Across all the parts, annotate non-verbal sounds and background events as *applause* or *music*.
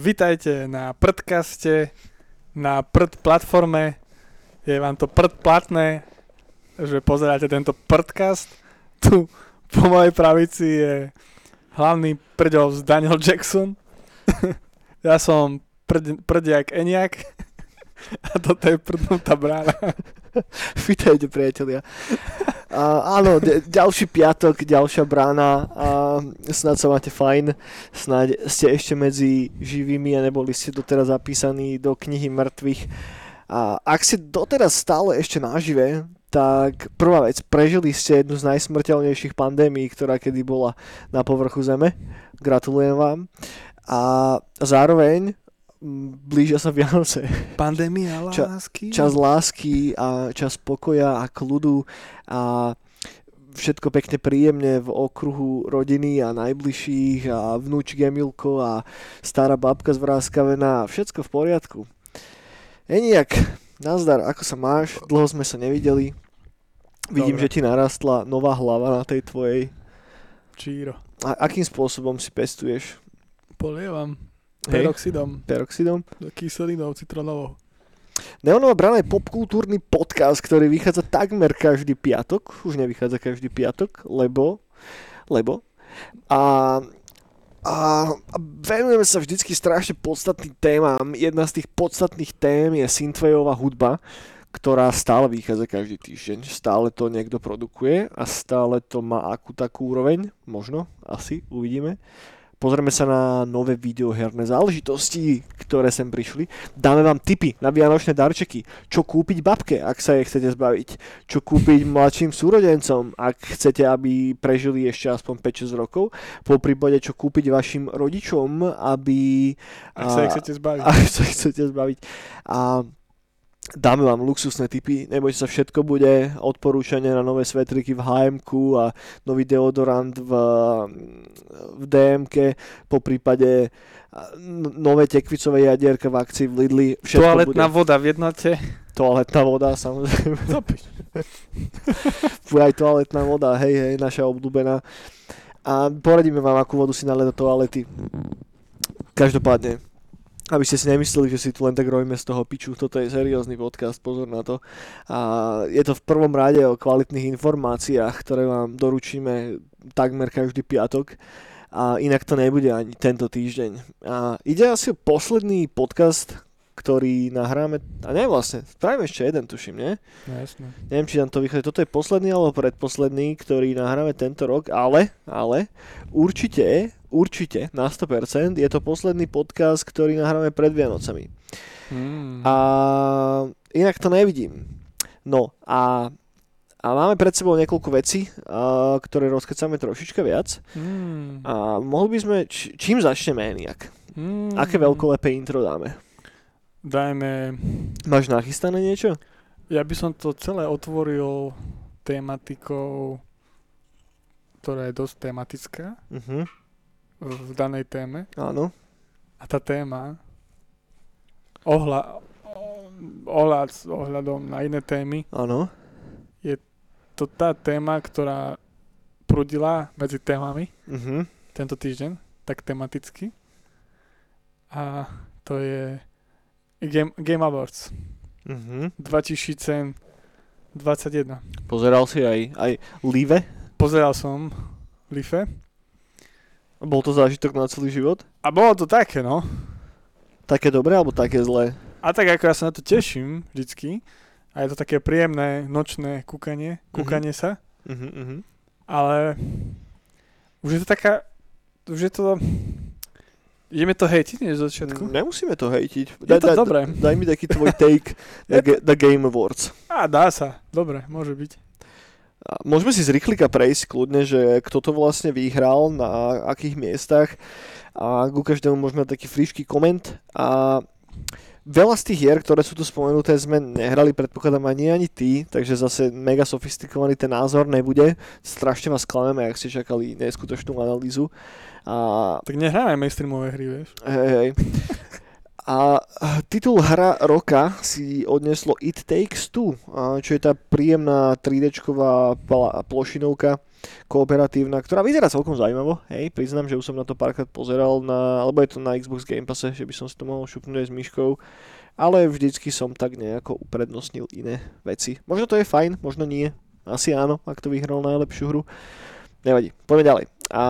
Vítajte na prdkaste, na prd platforme. Je vám to prd platné, že pozeráte tento prdkast. Tu po mojej pravici je hlavný prďov z Daniel Jackson. *laughs* ja som prd, prdiak Eniak *laughs* a toto je prdnutá brána. *laughs* Vítajte, priatelia. A, áno, d- ďalší piatok, ďalšia brána a snad sa máte fajn. Snad ste ešte medzi živými a neboli ste doteraz zapísaní do knihy mŕtvych. A ak ste doteraz stále ešte nažive, tak prvá vec, prežili ste jednu z najsmrteľnejších pandémií, ktorá kedy bola na povrchu Zeme. Gratulujem vám. A zároveň blížia sa Vianoce. Pandémia Ča- lásky. čas lásky a čas pokoja a kľudu a všetko pekne príjemne v okruhu rodiny a najbližších a vnúčik Emilko a stará babka zvráskavená, všetko v poriadku. Eniak, nazdar, ako sa máš? Dlho sme sa nevideli. Vidím, Dobre. že ti narastla nová hlava na tej tvojej. Číro. A akým spôsobom si pestuješ? Polievam peroxidom, peroxidom? kyselinou citronovou. Neonová brana je popkultúrny podcast, ktorý vychádza takmer každý piatok. Už nevychádza každý piatok, lebo... Lebo... A, a, a venujeme sa vždycky strašne podstatným témam. Jedna z tých podstatných tém je synthwaveová hudba, ktorá stále vychádza každý týždeň. Stále to niekto produkuje a stále to má akú takú úroveň. Možno, asi, uvidíme. Pozrieme sa na nové videoherné záležitosti, ktoré sem prišli. Dáme vám tipy na vianočné darčeky. Čo kúpiť babke, ak sa jej chcete zbaviť. Čo kúpiť mladším súrodencom, ak chcete, aby prežili ešte aspoň 5-6 rokov. Po prípade, čo kúpiť vašim rodičom, aby... Ak sa ich chcete zbaviť. *laughs* Ak sa ich chcete zbaviť. A dáme vám luxusné tipy, nebojte sa, všetko bude, odporúčania na nové svetriky v hm a nový deodorant v, v DMK, po prípade nové tekvicové jadierka v akcii v Lidli, všetko Toaletná bude. voda v jednote. Toaletná voda, samozrejme. *laughs* Bude aj toaletná voda, hej, hej, naša obľúbená. A poradíme vám, akú vodu si nalieť do toalety. Každopádne, aby ste si nemysleli, že si tu len tak rojme z toho piču, toto je seriózny podcast, pozor na to. A je to v prvom rade o kvalitných informáciách, ktoré vám doručíme takmer každý piatok. A inak to nebude ani tento týždeň. A ide asi o posledný podcast, ktorý nahráme, a ne vlastne, spravíme ešte jeden, tuším, nie? No jasné. Neviem, či nám to vychádza. Toto je posledný alebo predposledný, ktorý nahráme tento rok, ale, ale určite, určite na 100% je to posledný podcast, ktorý nahráme pred Vianocami. Mm. A inak to nevidím. No a, a máme pred sebou niekoľko vecí, a, ktoré rozkecáme trošička viac. Mm. A mohli by sme, č- čím začneme, Eniak? Mm. Aké veľkolepé intro dáme? Dajme... Máš nachystané niečo? Ja by som to celé otvoril tematikou, ktorá je dosť tematická Mhm, v danej téme. áno. A tá téma ohľa, ohľad, s ohľadom na iné témy, Áno. to tá téma, ktorá prudila medzi témami Mhm. tento týždeň, tak tematicky. A to je Game, Game Awards Mhm. 2021. Pozeral si aj, aj Live? Pozeral som Life Bol to zážitok na celý život? a bolo to také, no. Také dobré alebo také zlé? A tak ako ja sa na to teším vždycky, a je to také príjemné nočné kúkanie, kúkanie sa, Mhm, mhm. ale už je to taká, už je to, ideme to hejtiť než začiatku? Nemusíme to hejtiť. Je to dobré. Daj mi taký tvoj take *laughs* na Ga- Game Awards. A dá sa, dobre, môže byť. Môžeme si z rýchlika prejsť kľudne, že kto to vlastne vyhral, na akých miestach a ku každému môžeme dať taký frišký koment a veľa z tých hier, ktoré sú tu spomenuté, sme nehrali, predpokladám ani ani ty, takže zase mega sofistikovaný ten názor nebude. Strašne vás klameme, ak ste čakali neskutočnú analýzu. A Tak nehráme mainstreamové hry, vieš. Hej, hej. A titul hra roka si odneslo It Takes Two, čo je tá príjemná 3D-čková plošinovka, kooperatívna, ktorá vyzerá celkom zaujímavo. Hej, priznám, že už som na to párkrát pozeral, na, alebo je to na Xbox Game Passe, že by som si to mohol šupnúť aj s myškou, ale vždycky som tak nejako uprednostnil iné veci. Možno to je fajn, možno nie. Asi áno, ak to vyhral najlepšiu hru. Nevadí, poďme ďalej. A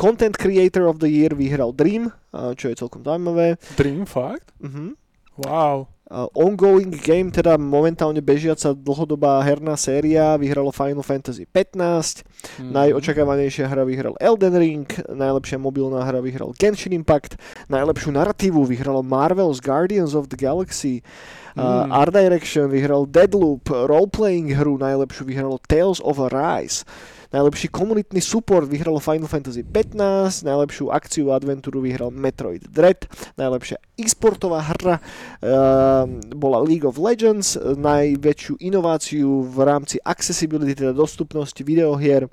Content Creator of the Year vyhral Dream, čo je celkom zaujímavé. Dream, fakt? Mhm. Wow. Uh, ongoing game, teda momentálne bežiaca dlhodobá herná séria, vyhralo Final Fantasy 15, mm. najočakávanejšia hra vyhral Elden Ring, najlepšia mobilná hra vyhral Genshin Impact, najlepšiu narratívu vyhralo Marvel's Guardians of the Galaxy, uh, mm. Art Direction vyhral Deadloop, roleplaying hru najlepšiu vyhralo Tales of Arise. Najlepší komunitný support vyhralo Final Fantasy 15, najlepšiu akciu adventúru vyhral Metroid Dread, najlepšia e-sportová hra uh, bola League of Legends, najväčšiu inováciu v rámci accessibility, teda dostupnosti videohier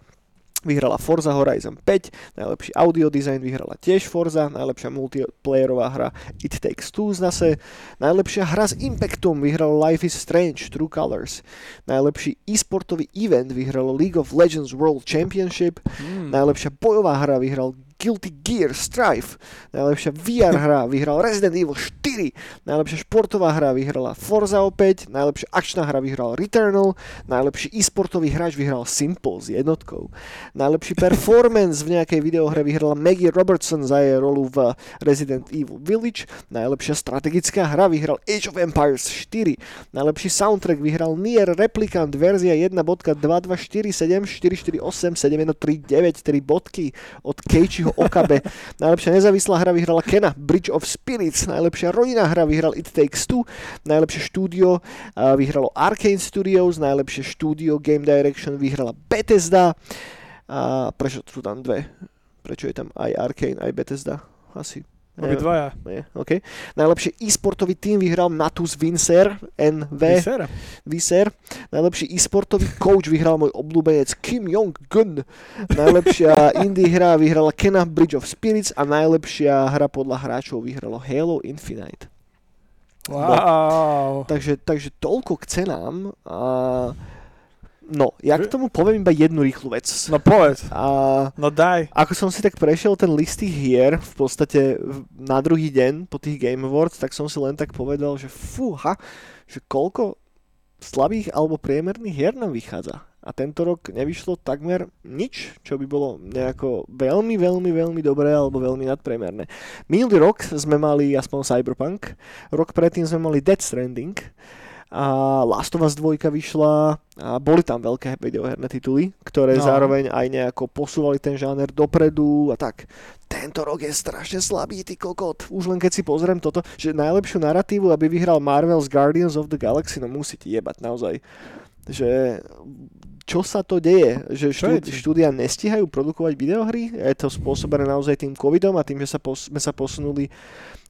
vyhrala Forza Horizon 5, najlepší audio design vyhrala tiež Forza, najlepšia multiplayerová hra It Takes Two zase, najlepšia hra s Impactom vyhrala Life is Strange True Colors, najlepší e-sportový event vyhralo League of Legends World Championship, mm. najlepšia bojová hra vyhral Guilty Gear Strife, najlepšia VR hra vyhral Resident Evil 4, najlepšia športová hra vyhrala Forza opäť, najlepšia akčná hra vyhral Returnal, najlepší e-sportový hráč vyhral Simple s jednotkou, najlepší performance v nejakej videohre vyhrala Maggie Robertson za jej rolu v Resident Evil Village, najlepšia strategická hra vyhral Age of Empires 4, najlepší soundtrack vyhral Nier Replicant verzia 1.22474487139 bodky od Keiichiho Yoshiho Okabe. Najlepšia nezávislá hra vyhrala Kena, Bridge of Spirits. Najlepšia rodinná hra vyhral It Takes Two. Najlepšie štúdio vyhralo Arkane Studios. Najlepšie štúdio Game Direction vyhrala Bethesda. A prečo sú tam dve? Prečo je tam aj Arkane, aj Bethesda? Asi Obidvaja. Nie, OK. Najlepší e-sportový tým vyhral Natus Vincer, NV. Vincer. Vincer. Najlepší e-sportový coach vyhral môj obľúbenec Kim Jong-gun. Najlepšia *laughs* indie hra vyhrala Kena Bridge of Spirits a najlepšia hra podľa hráčov vyhralo Halo Infinite. Wow. No. Takže, takže toľko k cenám. A No, ja k tomu poviem iba jednu rýchlu vec. No povedz. A no daj. Ako som si tak prešiel ten list tých hier v podstate na druhý deň po tých Game Awards, tak som si len tak povedal, že fúha, že koľko slabých alebo priemerných hier nám vychádza. A tento rok nevyšlo takmer nič, čo by bolo nejako veľmi, veľmi, veľmi dobré alebo veľmi nadpriemerné. Minulý rok sme mali aspoň Cyberpunk, rok predtým sme mali Dead Stranding, a Last of Us 2 vyšla a boli tam veľké videoherné tituly, ktoré no. zároveň aj nejako posúvali ten žáner dopredu a tak. Tento rok je strašne slabý, ty kokot. Už len keď si pozriem toto, že najlepšiu narratívu, aby vyhral Marvel's Guardians of the Galaxy, no musí ti jebať naozaj. Že čo sa to deje? Že štúd- štúdia nestíhajú produkovať videohry? Je to spôsobené naozaj tým covidom a tým, že sa pos- sme sa posunuli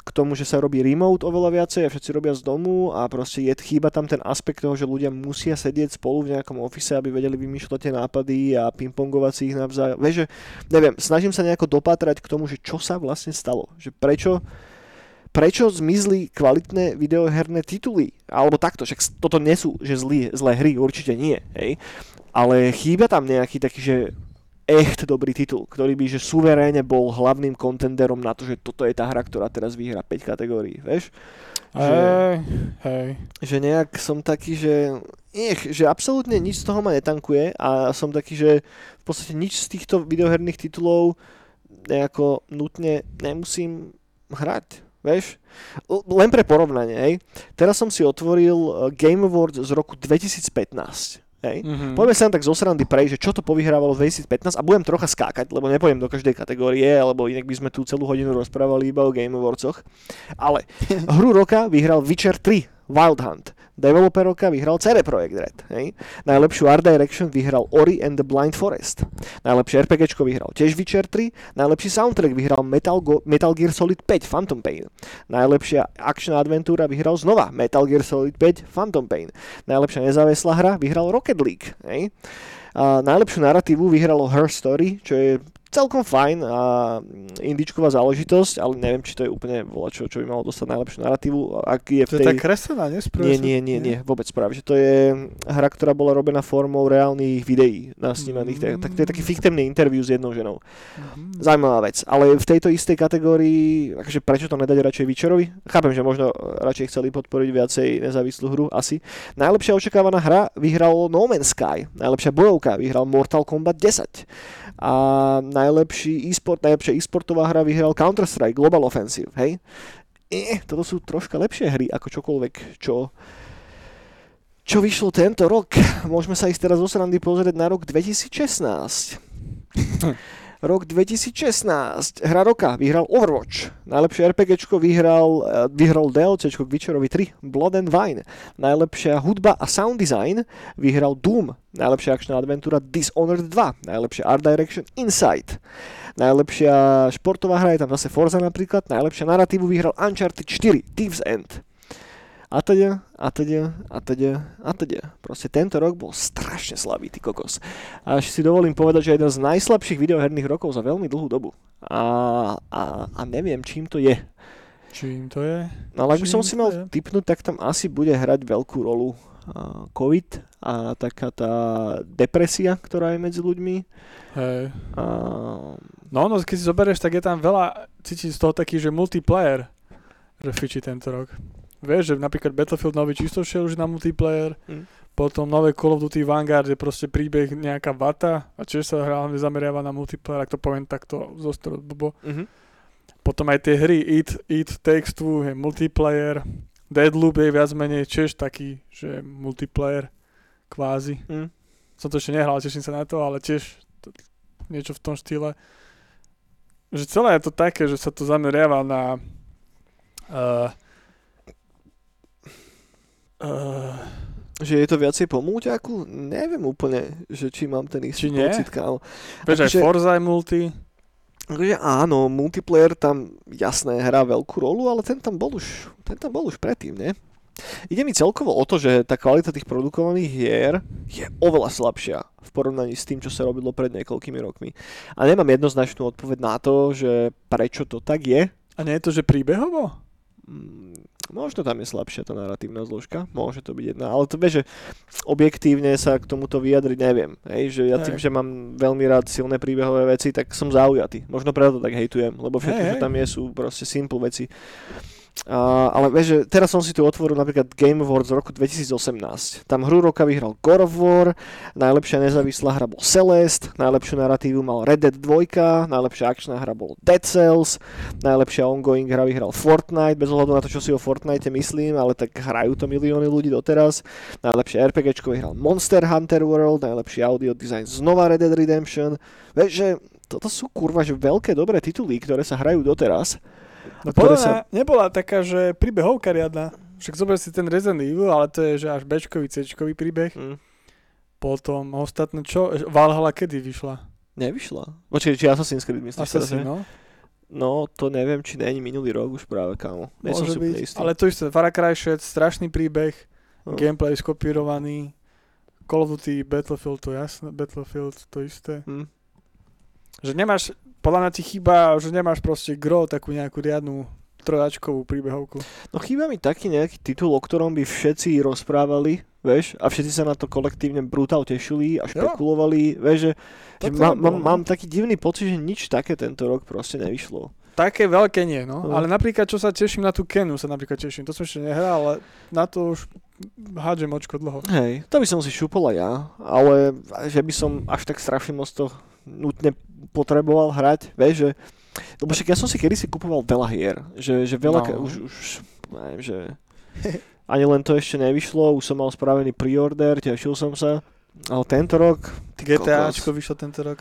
k tomu, že sa robí remote oveľa viacej a všetci robia z domu a proste je, chýba tam ten aspekt toho, že ľudia musia sedieť spolu v nejakom ofise, aby vedeli vymýšľať tie nápady a pingpongovať si ich navzájom. Vieš, že, neviem, snažím sa nejako dopátrať k tomu, že čo sa vlastne stalo. Že prečo, prečo zmizli kvalitné videoherné tituly? Alebo takto, však toto nie sú že zlé, zlé hry, určite nie, hej. Ale chýba tam nejaký taký, že echt dobrý titul, ktorý by že suverénne bol hlavným kontenderom na to, že toto je tá hra, ktorá teraz vyhrá 5 kategórií, vieš? Že, hej, hej. Že nejak som taký, že nech, že absolútne nič z toho ma netankuje a som taký, že v podstate nič z týchto videoherných titulov nejako nutne nemusím hrať. Vieš? Len pre porovnanie, hej. Teraz som si otvoril eh, Game Awards z roku 2015 Hej. Mm-hmm. Poďme sa tak zo srandy prej, že čo to povyhrávalo v 2015 a budem trocha skákať, lebo nepoviem do každej kategórie, alebo inak by sme tu celú hodinu rozprávali iba o Game Awardsoch. Ale *laughs* hru roka vyhral Witcher 3 Wild Hunt. Developer roka vyhral CD Projekt Red. Hej. Najlepšiu Art Direction vyhral Ori and the Blind Forest. Najlepšie RPG vyhral tiež Witcher 3. Najlepší soundtrack vyhral Metal, Go- Metal Gear Solid 5 Phantom Pain. Najlepšia akčná adventúra vyhral znova Metal Gear Solid 5 Phantom Pain. Najlepšia nezávislá hra vyhral Rocket League. Hej. A najlepšiu narratívu vyhralo Her Story, čo je celkom fajn a indičková záležitosť, ale neviem, či to je úplne volačo, čo by malo dostať najlepšiu narratívu. Ak je v To je tej... tak kreslená, nie? Nie, nie, nie, nie, vôbec práve, že to je hra, ktorá bola robená formou reálnych videí nasnímaných, tak, tak to je taký fiktívny interview s jednou ženou. Mhm. Zaujímavá vec, ale v tejto istej kategórii, akože prečo to nedať radšej Witcherovi? Chápem, že možno radšej chceli podporiť viacej nezávislú hru, asi. Najlepšia očakávaná hra vyhralo No Man's Sky, najlepšia bojovka vyhral Mortal Kombat 10 a najlepší e-sport, najlepšia e-sportová hra vyhral Counter-Strike Global Offensive, hej? Eh, toto sú troška lepšie hry ako čokoľvek, čo čo vyšlo tento rok. Môžeme sa ísť teraz zo srandy pozrieť na rok 2016. *laughs* Rok 2016. Hra roka vyhral Overwatch. Najlepšie RPGčko vyhral, eh, vyhral DLCčko k Witcherovi 3 Blood and Wine. Najlepšia hudba a sound design vyhral Doom. Najlepšia akčná adventúra Dishonored 2. Najlepšia art direction Insight. Najlepšia športová hra je tam zase Forza napríklad. Najlepšia narratívu vyhral Uncharted 4 Thieves End. A teda, a teda, a teda, a teda. Proste tento rok bol strašne slabý, ty kokos. Až si dovolím povedať, že jeden z najslabších videoherných rokov za veľmi dlhú dobu. A, a, a neviem, čím to je. Čím to je? No ale ak by som si mal je? typnúť, tak tam asi bude hrať veľkú rolu COVID a taká tá depresia, ktorá je medzi ľuďmi. Hej. A, No, no, keď si zoberieš, tak je tam veľa, cítiť z toho taký, že multiplayer, že fičí tento rok. Vieš, že napríklad Battlefield nový čisto šiel už na multiplayer, Hm. potom nové Call of Duty Vanguard je proste príbeh nejaká vata a tiež sa hlavne zameriava na multiplayer, ak to poviem takto zostaro blbo. mhm. Potom aj tie hry It, It Takes Two je multiplayer, Deadloop je viac menej tiež taký, že multiplayer kvázi. Hm. Som to ešte nehral, teším sa na to, ale tiež to, niečo v tom štýle. Že celé je to také, že sa to zameriava na uh, uh, Že je to viacej po múťaku? Neviem úplne, že či mám ten istý Či pocit, kámo. aj Akože- Forza je multi. Akože áno, multiplayer tam jasné hrá veľkú rolu, ale ten tam bol už, ten tam bol už predtým, nie? Ide mi celkovo o to, že tá kvalita tých produkovaných hier je oveľa slabšia v porovnaní s tým, čo sa robilo pred niekoľkými rokmi. A nemám jednoznačnú odpoveď na to, že prečo to tak je. A nie je to, že príbehovo? Možno tam je slabšia tá narratívna zložka, môže to byť jedna, ale to vieš, že objektívne sa k tomuto vyjadriť neviem. Hej, že ja tým, že mám veľmi rád silné príbehové veci, tak som zaujatý. Možno preto tak hejtujem, lebo všetko, čo tam je, sú proste simple veci. Ale vieš, že teraz som si tu otvoril napríklad Game Awards z roku 2018. Tam hru roka vyhral God of War, najlepšia nezávislá hra bol Celeste, najlepšiu narratívu mal Red Dead 2, najlepšia akčná hra bol Dead Cells, najlepšia ongoing hra vyhral Fortnite, bez ohľadu na to, čo si o Fortnite myslím, ale tak hrajú to milióny ľudí doteraz. Najlepšie RPGčko vyhral Monster Hunter World, najlepší audio design znova Red Dead Redemption. Vieš, že toto sú kurva, že veľké dobré tituly, ktoré sa hrajú doteraz. No podľa mňa nebola taká, že príbehovka riadna. Však zober si ten Resident Evil, ale to je že až Bčkový, Cčkový príbeh. Hm. Potom ostatné čo? Valhalla kedy vyšla? Nevyšla. Počkej, či Assassin's Creed myslíš Assassin, no. No, to neviem, či není minulý rok už práve, kámo. Nie som Môže byť, úplne istý. ale to isté, Far Cry 6, strašný príbeh, No. gameplay skopírovaný, Call of Duty, Battlefield, to jasné, Battlefield, to isté. Hm. Že nemáš, podľa mňa ti chýba, že nemáš proste gro, takú nejakú riadnu trojačkovú príbehovku. No chýba mi taký nejaký titul, o ktorom by všetci rozprávali, vieš, a všetci sa na to kolektívne brutál tešili a špekulovali, vieš, že, že má, nebolo, mám, no. mám taký divný pocit, že nič také tento rok proste nevyšlo. Také veľké nie, no. No. Ale napríklad, čo sa teším na tú Kenu, sa napríklad teším. To som ešte nehral, ale na to už hádžem očko dlho. Hej, to by som si šupol aj ja, ale že by som až tak strašne moc to nutne potreboval hrať, vieš, že lebo však ja som si kedysi kupoval veľa hier, že, že veľa, No. už, už, neviem, že ani len to ešte nevyšlo, už som mal spravený pre-order, tešil som sa, ale tento rok, GTAčko kokos. vyšlo tento rok.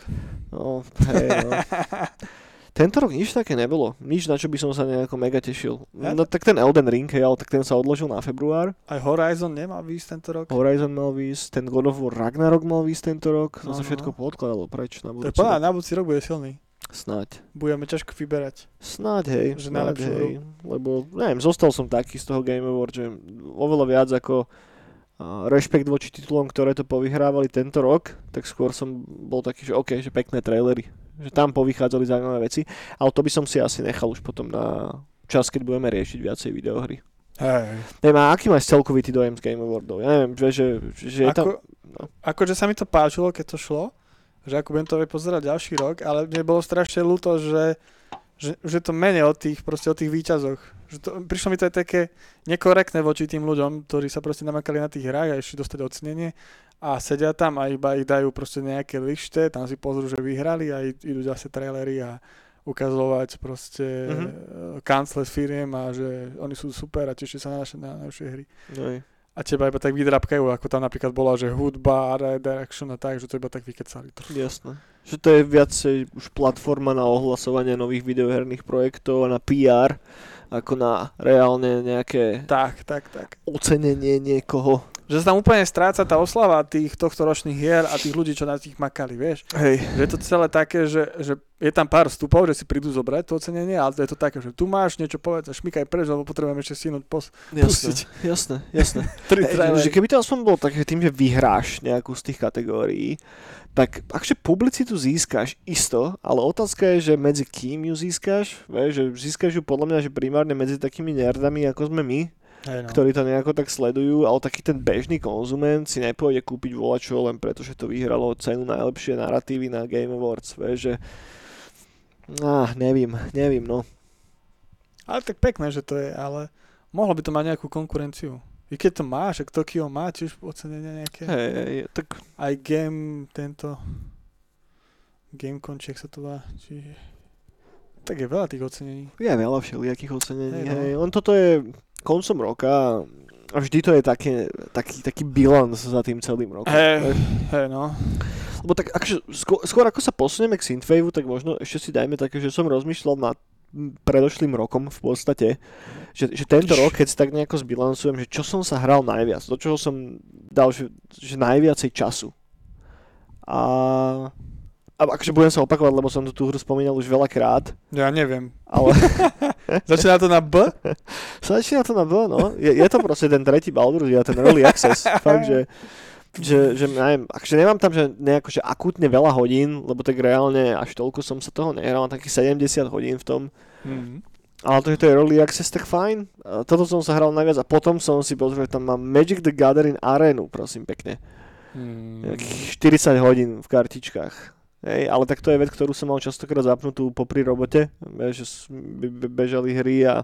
No, hej, no. *laughs* Tento rok nič také nebolo. Nič, na čo by som sa nejako mega tešil. No tak ten Elden Ring, hej, ale tak ten sa odložil na február. Aj Horizon nemal výjsť tento rok. Horizon mal výsť, ten God of War Ragnarok mal výsť tento rok. To No, sa no. všetko poodkladalo preč na budúci rok. na budúci rok bude silný. Snáď. Budeme ťažko vyberať. Snáď, hej. Že Snáď, hej. Lebo, neviem, zostal som taký z toho Game Award, že oveľa viac ako rešpekt voči titulom, ktoré to povyhrávali tento rok, tak skôr som bol taký, že OK, že pekné trailery, že tam povychádzali zaujímavé veci, ale to by som si asi nechal už potom na čas, keď budeme riešiť viacej videohry. Hej. Neviem, a aký máš celkový ty dojem z Game Awardov? Ja neviem, že, že, že je tam... Ako, akože sa mi to páčilo, keď to šlo, že ako budem to pozerať ďalší rok, ale mne bolo strašne ľúto, že, že, že to menej o tých, proste o tých výťazoch. Že to, prišlo mi to aj také nekorektné voči tým ľuďom, ktorí sa proste namakali na tých hrách a ešte dostať ocenenie a sedia tam a iba ich dajú proste nejaké lište, tam si pozrú, že vyhrali a idú zase trailery a ukazovať proste Mhm. mm-hmm. kancle s firiem a že oni sú super a tešia sa na naše na najlepšie hry. Hej. A teba iba tak vydrapkajú, ako tam napríklad bola, že hudba, art direction a tak, že to iba tak vykecali. trochu. Jasné. Že to je viacej už platforma na ohlasovanie nových videoherných projektov a na PR, ako na reálne nejaké Tak, tak, tak. ocenenie niekoho. Že sa tam úplne stráca tá oslava tých tohto ročných hier a tých ľudí, čo na tých makali, vieš. Hej. Že je to celé také, že, že je tam pár vstupov, že si prídu zobrať to ocenenie, ale to je to také, že tu máš niečo povedať šmykaj preč, lebo potrebujeme ešte stihnúť pos Jasné, pustiť. jasné, jasné. *laughs* tri že keby to aspoň bolo také, tým, že vyhráš nejakú z tých kategórií, tak akže publicitu získaš isto, ale otázka je, že medzi kým ju získaš, vieš, že získaš ju podľa mňa, že primárne medzi takými nerdami, ako sme my, Hej, no. ktorí to nejako tak sledujú, ale taký ten bežný konzument si nepôjde kúpiť volačo len preto, že to vyhralo cenu najlepšie narratívy na Game Awards, vieš, že Ah, nevím, nevím, no. Ale tak pekné, že to je, ale mohlo by to mať nejakú konkurenciu. I keď to má, že Tokyo má tiež ocenenia nejaké. Hej, hej, tak Aj game tento Gamecon, či sa to volá. Či... Tak je veľa tých ocenení. je veľa všelijakých ocenení, Hej, no. hej, len toto je koncom roka a vždy to je také, taký, taký bilans za tým celým rokom. Hej. Hej, no. Lebo tak akože, skôr, skôr ako sa posunieme k Synthwaveu, tak možno ešte si dajme také, že som rozmýšľal nad predošlým rokom v podstate, že, že tento rok, keď si tak nejako zbilancujem, že čo som sa hral najviac, do čoho som dal že, že najviacej času. A akože budem sa opakovať, lebo som tu tú hru spomínal už veľakrát, Ja neviem. ale *laughs* Začína to na B? *laughs* začína to na B, no. Je, je to proste ten tretí Baldur's Gate, ten Early Access. *laughs* Fakt, že, že, že neviem, akože nemám tam že nejako, že akútne veľa hodín, lebo tak reálne až toľko som sa toho nehral, takých 70 hodín v tom. Mm. Ale to, že to je Early Access, tak fajn. A toto som sa hral najviac a potom som si pozrel, že tam mám Magic the Gathering Arenu, prosím pekne. Mm. Nejakých 40 hodín v kartičkách. Hej, ale tak to je vec, ktorú som mal častokrát zapnutú popri robote, že bežali hry a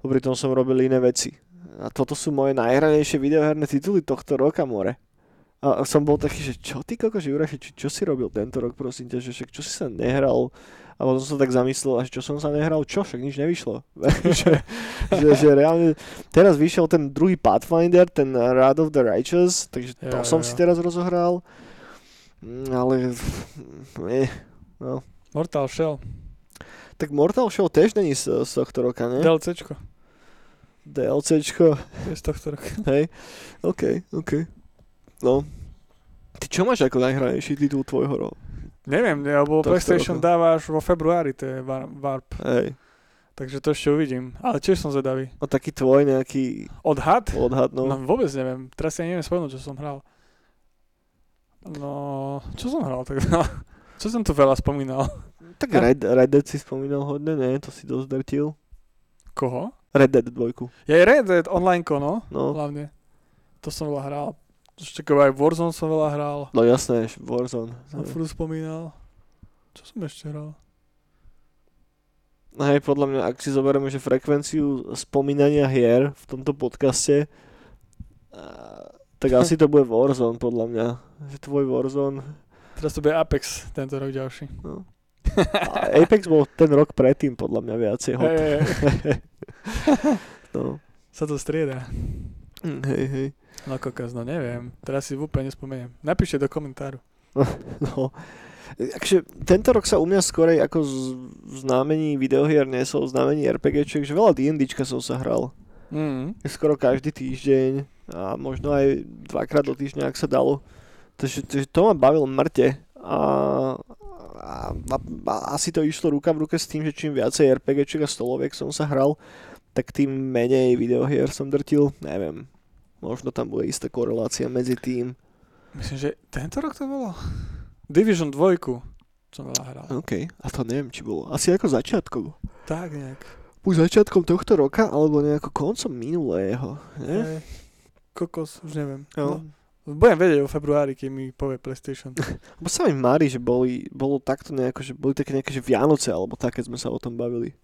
popri tom som robil iné veci. A toto sú moje najhranejšie videoherné tituly tohto roka, more. A som bol taký, že čo ty koko, že Juraj, čo, čo si robil tento rok, prosím ťa, že však čo si sa nehral? A potom som sa tak zamyslel, a čo som sa nehral, čo, však nič nevyšlo. *laughs* že, že, že, reálne, teraz vyšiel ten druhý Pathfinder, ten Rad of the Righteous, takže to Jo, som jo, si teraz rozohral. Ale, eh, no. Mortal Shell. Tak Mortal Shell tiež není z, z tohto roka, ne? DLCčko. DLCčko, Je z tohto roka. *laughs* hej. OK, OK. No. Ty čo máš ako najhranejší titul tvojho roku? Neviem, lebo Tohto PlayStation roku. dáva až vo februári, to je War- Warp. Hej. Takže to ešte uvidím. Ale tiež som zvedavý. No taký tvoj nejaký Odhad? odhad, No. no. vôbec neviem. Teraz ani neviem spomenúť, čo som hral. No, čo som hral tak? Čo som tu veľa spomínal? Tak Red, Red Dead si spomínal hodne, ne? To si dosť drtil. Koho? Red Dead 2. Je Red Dead online no, No, hlavne. To som veľa hral. Ešte aj Warzone som veľa hral. no jasné, Warzone. Som furt spomínal. Čo som ešte hral? No Hej, podľa mňa, ak si zoberieme, že frekvenciu spomínania hier v tomto podcaste, a, tak asi to bude Warzone, podľa mňa. Že tvoj Warzone. Teraz to bude Apex tento rok ďalší. No. A Apex bol ten rok predtým, podľa mňa viacej hot. Hej, *laughs* hej. no. Sa to strieda. Mm, Hej, hej. No kokos, no neviem. Teraz si úplne nespomeniem. Napíšte do komentáru. *laughs* No. Akže, tento rok sa u mňa skorej ako z v znamení videohier nesol, v znamení RPGčiek, že veľa D&Dčka som sa hral. Mm. skoro každý týždeň a možno aj dvakrát do týždňa, ak sa dalo. Takže, takže to ma bavilo mŕte a, a, a, a asi to išlo ruka v ruke s tým, že čím viacej RPGčiek a stoloviek som sa hral, tak tým menej videohier som drtil, neviem. Možno tam bude istá korelácia medzi tým. Myslím, že tento rok to bolo. Division 2 som veľa hral. OK, a to neviem, či bolo. Asi ako začiatkom. Tak nejak. Buď začiatkom tohto roka, alebo nejako koncom minulého. Nie? Hej. Kokos, už neviem. Jo. No. Budem vedieť o februári, keď mi povie PlayStation. *laughs* Lebo sa mi mári, že boli, bolo takto nejako, že boli také nejaké že Vianoce, alebo tak, keď sme sa o tom bavili.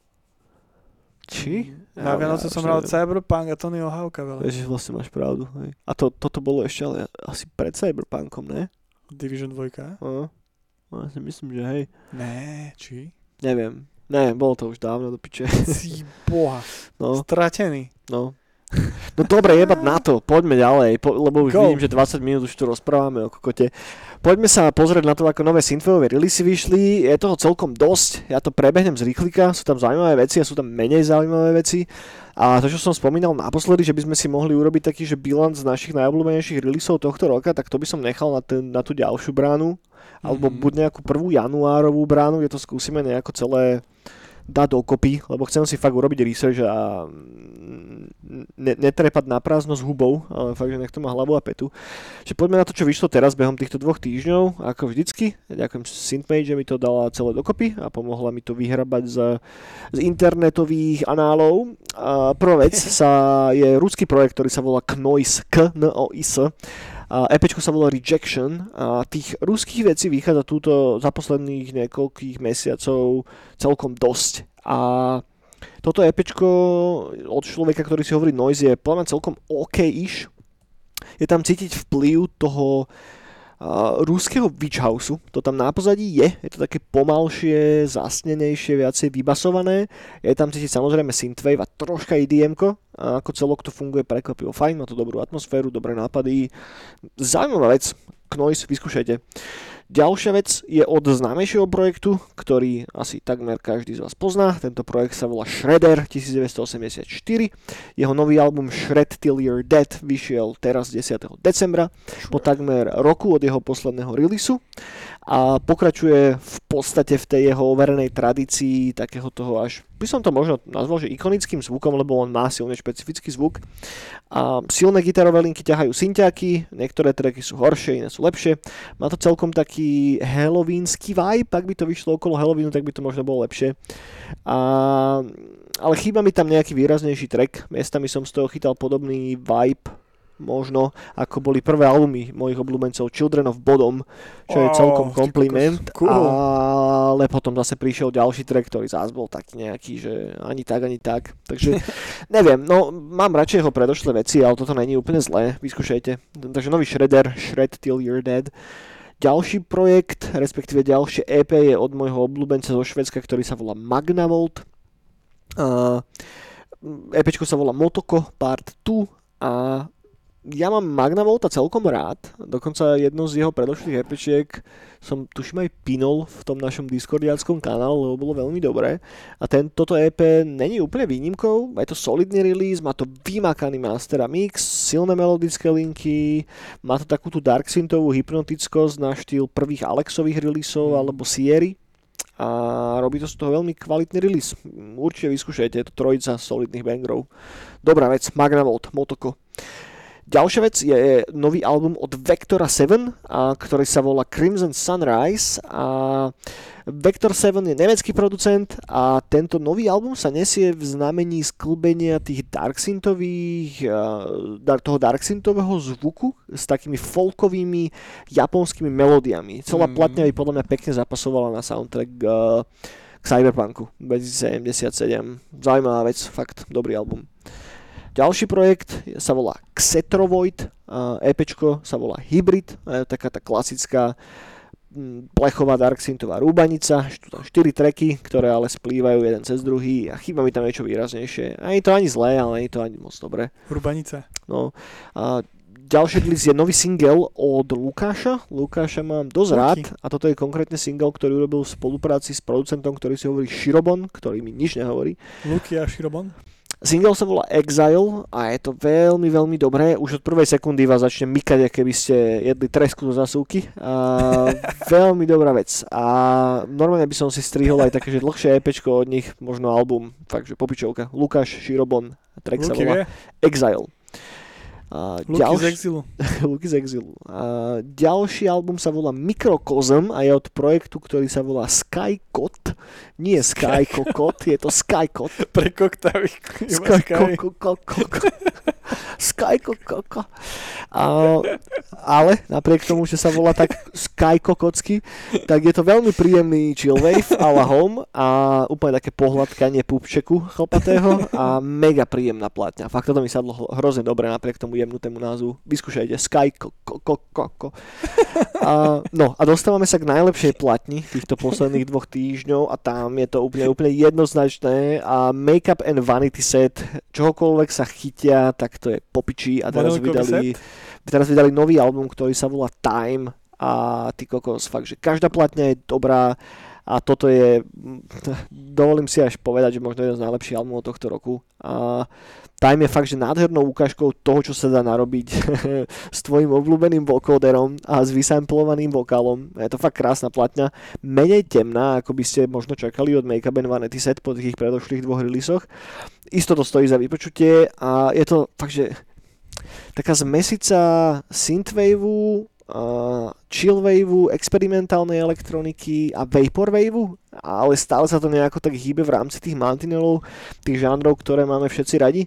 Či? Na Vianoce už som hral. Cyberpunk a Tonyho Hawka veľa. Že vlastne máš pravdu. Hej. A to, toto bolo ešte ale asi pred Cyberpunkom, ne? Division 2. No. No, ja si myslím, že hej. Né, či? Neviem. Ne, bolo to už dávno do piče. Si boha. *laughs* No, Stratený. no. No dobre, jebať na to, poďme ďalej, po, lebo už Go. vidím, že 20 minút už tu rozprávame o kokote. Poďme sa pozrieť na to, ako nové synthwaveové releasy vyšli, je toho celkom dosť, ja to prebehnem z rýchlika, sú tam zaujímavé veci a sú tam menej zaujímavé veci. A to, čo som spomínal naposledy, že by sme si mohli urobiť taký, že bilanc našich najobľúbenejších releaseov tohto roka, tak to by som nechal na, ten, na tú ďalšiu bránu, alebo Mhm. buď nejakú prvú januárovú bránu, kde to skúsime nejako celé dať dokopy, lebo chcem si fakt urobiť research a mm, ne, netrepať na prázdno s hubou, ale fakt, že nech to má hlavu a petu. Že poďme na to, čo vyšlo teraz behom týchto dvoch týždňov, ako vždycky. Ďakujem Synthmage, že mi to dala celé dokopy a pomohla mi to vyhrabať z, z internetových análov. A prvá vec *laughs* sa, je ruský projekt, ktorý sa volá Knois, k n o s EPčko sa volá Rejection a tých ruských vecí vychádza túto za posledných niekoľkých mesiacov celkom dosť. A toto EPčko od človeka, ktorý si hovorí Noise, je podľa celkom OK-ish. Je tam cítiť vplyv toho uh, ruského Witch. To tam na pozadí je. Je to také pomalšie, zasnenejšie, viacej vybasované. Je tam cítiť samozrejme synthwave a troška idm a ako celok to funguje prekvapivo fajn, má to dobrú atmosféru, dobré nápady. Zaujímavá vec, Knois, vyskúšajte. Ďalšia vec je od známejšieho projektu, ktorý asi takmer každý z vás pozná. Tento projekt sa volá Shredder 1984. Jeho nový album Shred Till You're Dead vyšiel teraz 10. decembra po takmer roku od jeho posledného releaseu a pokračuje v podstate v tej jeho overenej tradícii takého toho až, by som to možno nazval, že ikonickým zvukom, lebo on má silne špecifický zvuk. A silné gitarové linky ťahajú synťáky, niektoré tracky sú horšie, iné sú lepšie. Má to celkom taký halloweensky vibe, ak by to vyšlo okolo Halloweenu, tak by to možno bolo lepšie. A, ale chýba mi tam nejaký výraznejší track, miestami som z toho chytal podobný vibe, možno, ako boli prvé albumy mojich obľúbencov Children of Bodom, čo je Wow, celkom kompliment, cool. ale potom zase prišiel ďalší track, ktorý zás bol taký nejaký, že ani tak, ani tak. Takže *laughs* neviem, no mám radšej jeho predošlé veci, ale toto není úplne zlé, vyskúšajte. Takže nový Shredder, Shred Till You're Dead. Ďalší projekt, respektíve ďalšie EP je od môjho obľúbenca zo Švedska, ktorý sa volá Magnavolt. Uh, EPčko sa volá Motoko Part 2 a ja mám Magnavolta celkom rád, dokonca jedno z jeho predošlých EPčiek som tuším aj pinol v tom našom discordiackom kanále, lebo bolo veľmi dobré. A ten, toto EP není úplne výnimkou, je to solidný release, má to vymakaný master a mix, silné melodické linky, má to takú tú dark synthovú hypnotickosť na štýl prvých Alexových releaseov Mm. alebo Sierry a robí to z toho veľmi kvalitný release. Určite vyskúšajte, je to trojica solidných bangerov. Dobrá vec, Magnavolt, Motoko. Ďalšia vec je nový album od Vectora 7, a, ktorý sa volá Crimson Sunrise a Vector 7 je nemecký producent a tento nový album sa nesie v znamení sklbenia tých darksyntových, dar, toho darksyntového zvuku s takými folkovými japonskými melódiami. Celá Mm. platňa by podľa mňa pekne zapasovala na soundtrack uh, k Cyberpunku 2077. Zaujímavá vec, fakt dobrý album. Ďalší projekt sa volá Xetrovoid, EPčko sa volá Hybrid, taká tá klasická plechová dark synthová rúbanica, sú tam 4 treky, ktoré ale splývajú jeden cez druhý a chýba mi tam niečo výraznejšie. A je to ani zlé, ale nie je to ani moc dobré. Rubanica. No, a ďalší release je nový single od Lukáša. Lukáša mám dosť Luky. rád a toto je konkrétne single, ktorý urobil v spolupráci s producentom, ktorý si hovorí Shirobon, ktorý mi nič nehovorí. Luky a Shirobon. Single sa volá Exile a je to veľmi, veľmi dobré. Už od prvej sekundy vás začne mykať, aké by ste jedli tresku zo zasúky. A *laughs* veľmi dobrá vec. A normálne by som si strihol aj také, že dlhšie EPčko od nich, možno album, fakt, že popičovka. Lukáš Širobon, track sa volá. Exile. A Luky z exilu. *laughs* Luky z Exilu. A ďalší album sa volá Microcosm a je od projektu, ktorý sa volá Skykot. Nie *laughs* Skykokot, je to Skykot. *laughs* Pre koktavy. Skykokokoko. Skykokoko. Ale napriek tomu, že sa volá tak Skykokocky, tak je to veľmi príjemný chillwave a la home a úplne také pohľadkanie pupčeku chlpatého a mega príjemná platňa. Fakt toto mi sadlo hrozne dobre napriek tomu jemnutému názvu. Vyskúšajte Skykokoko. A, no a dostávame sa k najlepšej platni týchto posledných dvoch týždňov a tam je to úplne, úplne jednoznačné a Makeup and Vanity Set, čohokoľvek sa chytia, tak to je popičí a teraz Vanilkový vydali, teraz vydali nový album, ktorý sa volá Time a ty kokos, fakt, že každá platňa je dobrá a toto je, *laughs* dovolím si až povedať, že možno jeden z najlepších albumov tohto roku. A Time je fakt, že nádhernou ukážkou toho, čo sa dá narobiť *laughs* s tvojim obľúbeným vocoderom a s vysamplovaným vokálom. Je to fakt krásna platňa. Menej temná, ako by ste možno čakali od Makeup and Vanity Set po tých predošlých dvoch releasoch. Isto to stojí za vypočutie a je to fakt, že taká zmesica synthwaveu, uh, chillwaveu, experimentálnej elektroniky a vaporwaveu, ale stále sa to nejako tak hýbe v rámci tých mantinelov, tých žánrov, ktoré máme všetci radi.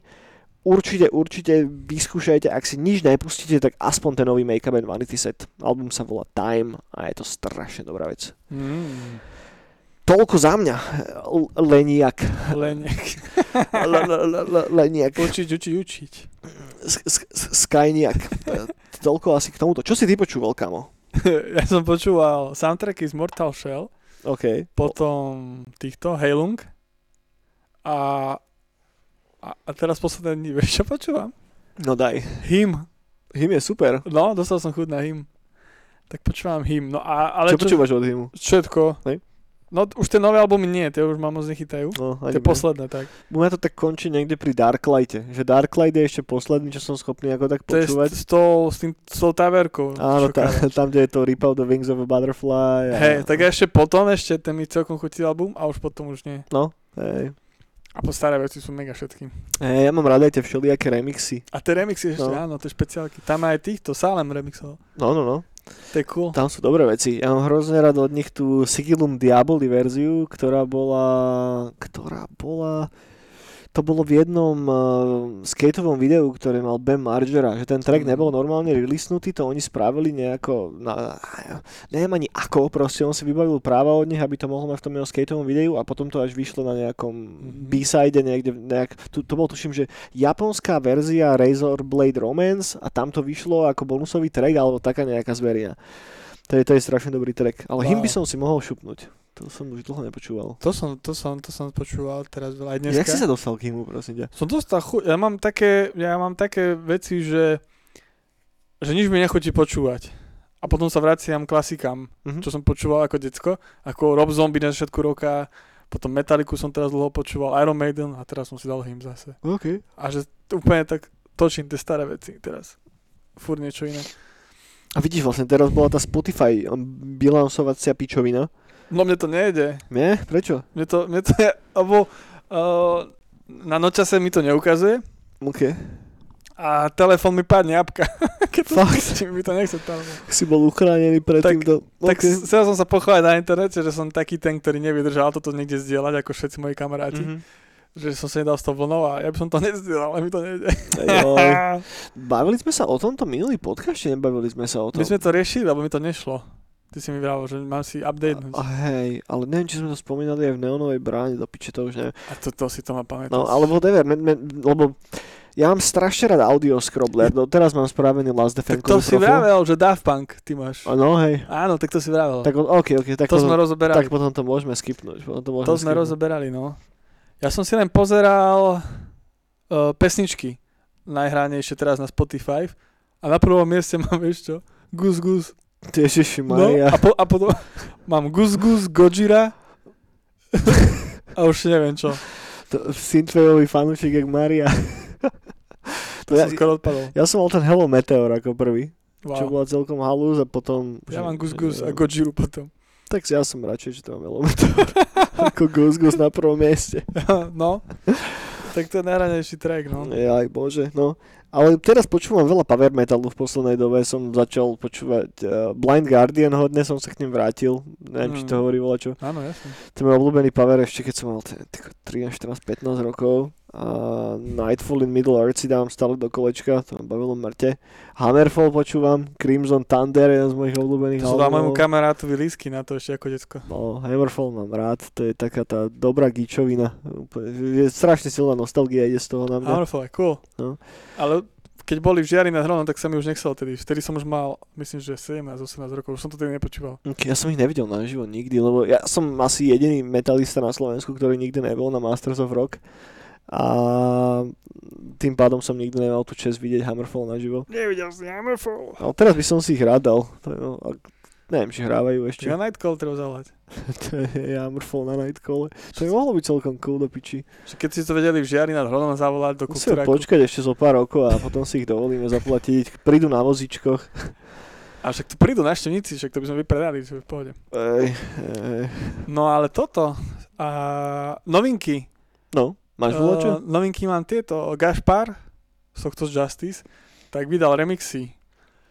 Určite, určite vyskúšajte, ak si nič nepustíte, tak aspoň ten nový Makeup and Vanity Set. Album sa volá Time a je to strašne dobrá vec. Mm, Toľko za mňa, Leniak. len L- l- l- l- Leniak. učiť, učiť, učiť. Skyniak. Toľko asi k tomuto. Čo si ty počúval, kamo? *laughs* ja som počúval soundtracky z Mortal Shell, OK. potom týchto, Heilung a, a, a teraz posledné dní, *laughs* vieš čo počúvam? No daj. Hym. Hym je super. No, dostal som chuť na hym. Tak počúvam hym. No a, ale čo, počúvaš od Hymu? Všetko. Hej. No už tie nové albumy nie, tie už ma moc nechytajú. No, Tie mňa. posledné, tak. U mňa to tak končí niekde pri Darklighte. Že Darklight je ešte posledný, čo som schopný ako tak To je s, počúvať. s, tým, s tou taverkou. Áno, tá, tam, kde je to Rip Out the Wings of a Butterfly. A... Hej, tak ešte potom, ešte ten mi celkom chutí album a už potom už nie. No, hej. A po staré veci sú mega všetky. Hej, ja mám rada aj tie všelijaké remixy. A tie remixy ešte, No. áno, tie špeciálky. Tam aj týchto, Salem remixoval. No, no, no. To je cool. Tam sú dobré veci. Ja mám hrozne rád od nich tú Sigillum Diaboli verziu, ktorá bola... Ktorá bola... To bolo v jednom uh, skateovom videu, ktoré mal Bam Margera, že ten track Mm. nebol normálne releasenutý, to oni spravili nejako, na, neviem ani ako, proste on si vybavil práva od nich, aby to mohol mať v tom jeho skateovom videu a potom to až vyšlo na nejakom Mhm. B-side niekde, nejak, tu, to bol tuším, že japonská verzia Razor Blade Romance a tam to vyšlo ako bonusový track alebo taká nejaká zverina. To je, to je strašne dobrý track, ale Wow. hym by som si mohol šupnúť. To som už dlho nepočúval. To som, to som, to som počúval teraz veľa aj dneska. Jak si sa dostal k hymu, prosím ťa? Som dostal chuť. Ja mám také, ja mám také veci, že, že nič mi nechutí počúvať. A potom sa vraciam klasikám, Mhm. čo som počúval ako decko. Ako Rob Zombie na začiatku roka, potom Metallicu som teraz dlho počúval, Iron Maiden a teraz som si dal hym zase. OK. A že úplne tak točím tie staré veci teraz. Fúr niečo iné. A vidíš, vlastne teraz bola tá Spotify um, bilansovacia pičovina. No mne to nejde. Nie? Prečo? Mne to, mne to je, alebo uh, na nočase mi to neukazuje OK. a telefon mi padne apka. *laughs* Keď Fakt? mi to nechce tam. Si bol uchránený pred Tak- týmto. Tak OK. chcel som sa pochváliť na internete, že som taký ten, ktorý nevydržal toto niekde zdieľať, ako všetci moji kamaráti. Mhm. Že som sa nedal s tou vlnou a ja by som to *laughs* nezdieľal, ale mi to nejde. *laughs* Bavili sme sa o tomto minulý podcast, či nebavili sme sa o tom? My sme to riešili, lebo mi to nešlo. Ty si mi vravil, že mám si update. A, hej, ale neviem, či sme to spomínali aj v Neonovej bráne, do piče to už neviem. A to, to si to má pamätať. No, ale whatever, me, me, lebo ja mám strašne rád audio scrobbler, do, teraz mám spravený Last tak Defense to si vravel, že Daft Punk ty máš. No hej, Áno, tak to si vravel. tak ok, ok, tak, to sme potom, rozoberali. tak potom to môžeme skipnúť. Potom to, môžeme To sme skipnúť. rozoberali, no. Ja som si len pozeral uh, pesničky najhránejšie teraz na Spotify a na prvom mieste *laughs* mám vieš čo? Gus Gus. Ježiši No, Maria. a, po, a potom *laughs* mám Gus Gus, Gojira *laughs* a už neviem čo. To, Synthwaveový fanúšik jak Maria. *laughs* To to ja, skoro odpadol. ja som mal ten Hello Meteor ako prvý, čo Wow. bola celkom halúz a potom... Ja že- mám Gus Gus a Gojiru potom. Tak ja som radšej, že to mám Hello Meteor ako Gus Gus na prvom mieste. no. tak to je najranejší track, no. Aj bože, no. Ale teraz počúvam veľa power metalu v poslednej dobe. Som začal počúvať uh, Blind Guardian, hodne som sa k ním vrátil. Neviem, mm. či to Mm. hovorí voľa čo. Áno, jasne. To je môj obľúbený power ešte keď som mal t- t- 13, 14, 15 rokov. A Nightfall in Middle Earth si dávam stále do kolečka, to ma bavilo mŕte. Hammerfall počúvam, Crimson Thunder, jeden z mojich obľúbených To som môjmu kamarátovi lísky na to ešte ako decko. No, Hammerfall mám rád, to je taká tá dobrá gíčovina. Je strašne silná nostalgia ide z toho na mňa. Hammerfall je cool. No. Ale keď boli v žiari nad hronom, tak sa mi už nechcel tedy. Vtedy som už mal, myslím, že 17-18 rokov. Už som to tedy nepočúval. Ja som ich nevidel naživo nikdy, lebo ja som asi jediný metalista na Slovensku, ktorý nikdy nebol na Masters of Rock. A tým pádom som nikdy nemal tu čest vidieť Hammerfall naživo. Nevidel si Hammerfall. Ale teraz by som si ich rád dal. To je, no, ak- neviem, či hrávajú ešte. Ja Nightcall treba zavolať. *laughs* to je Hammerfall na Nightcall. To by mohlo byť celkom cool do piči. Keď si to vedeli v žiari nad hronom zavolať do Musíme počkať ešte zo pár rokov a potom si ich dovolíme zaplatiť. Prídu na vozičkoch. A však tu prídu návštevníci, však to by sme vypredali, že v pohode. Ej, ej. No ale toto, a novinky. No, máš uh, Eh, novinky mám tieto. Gašpar, Sochtos Justice, tak vydal remixy.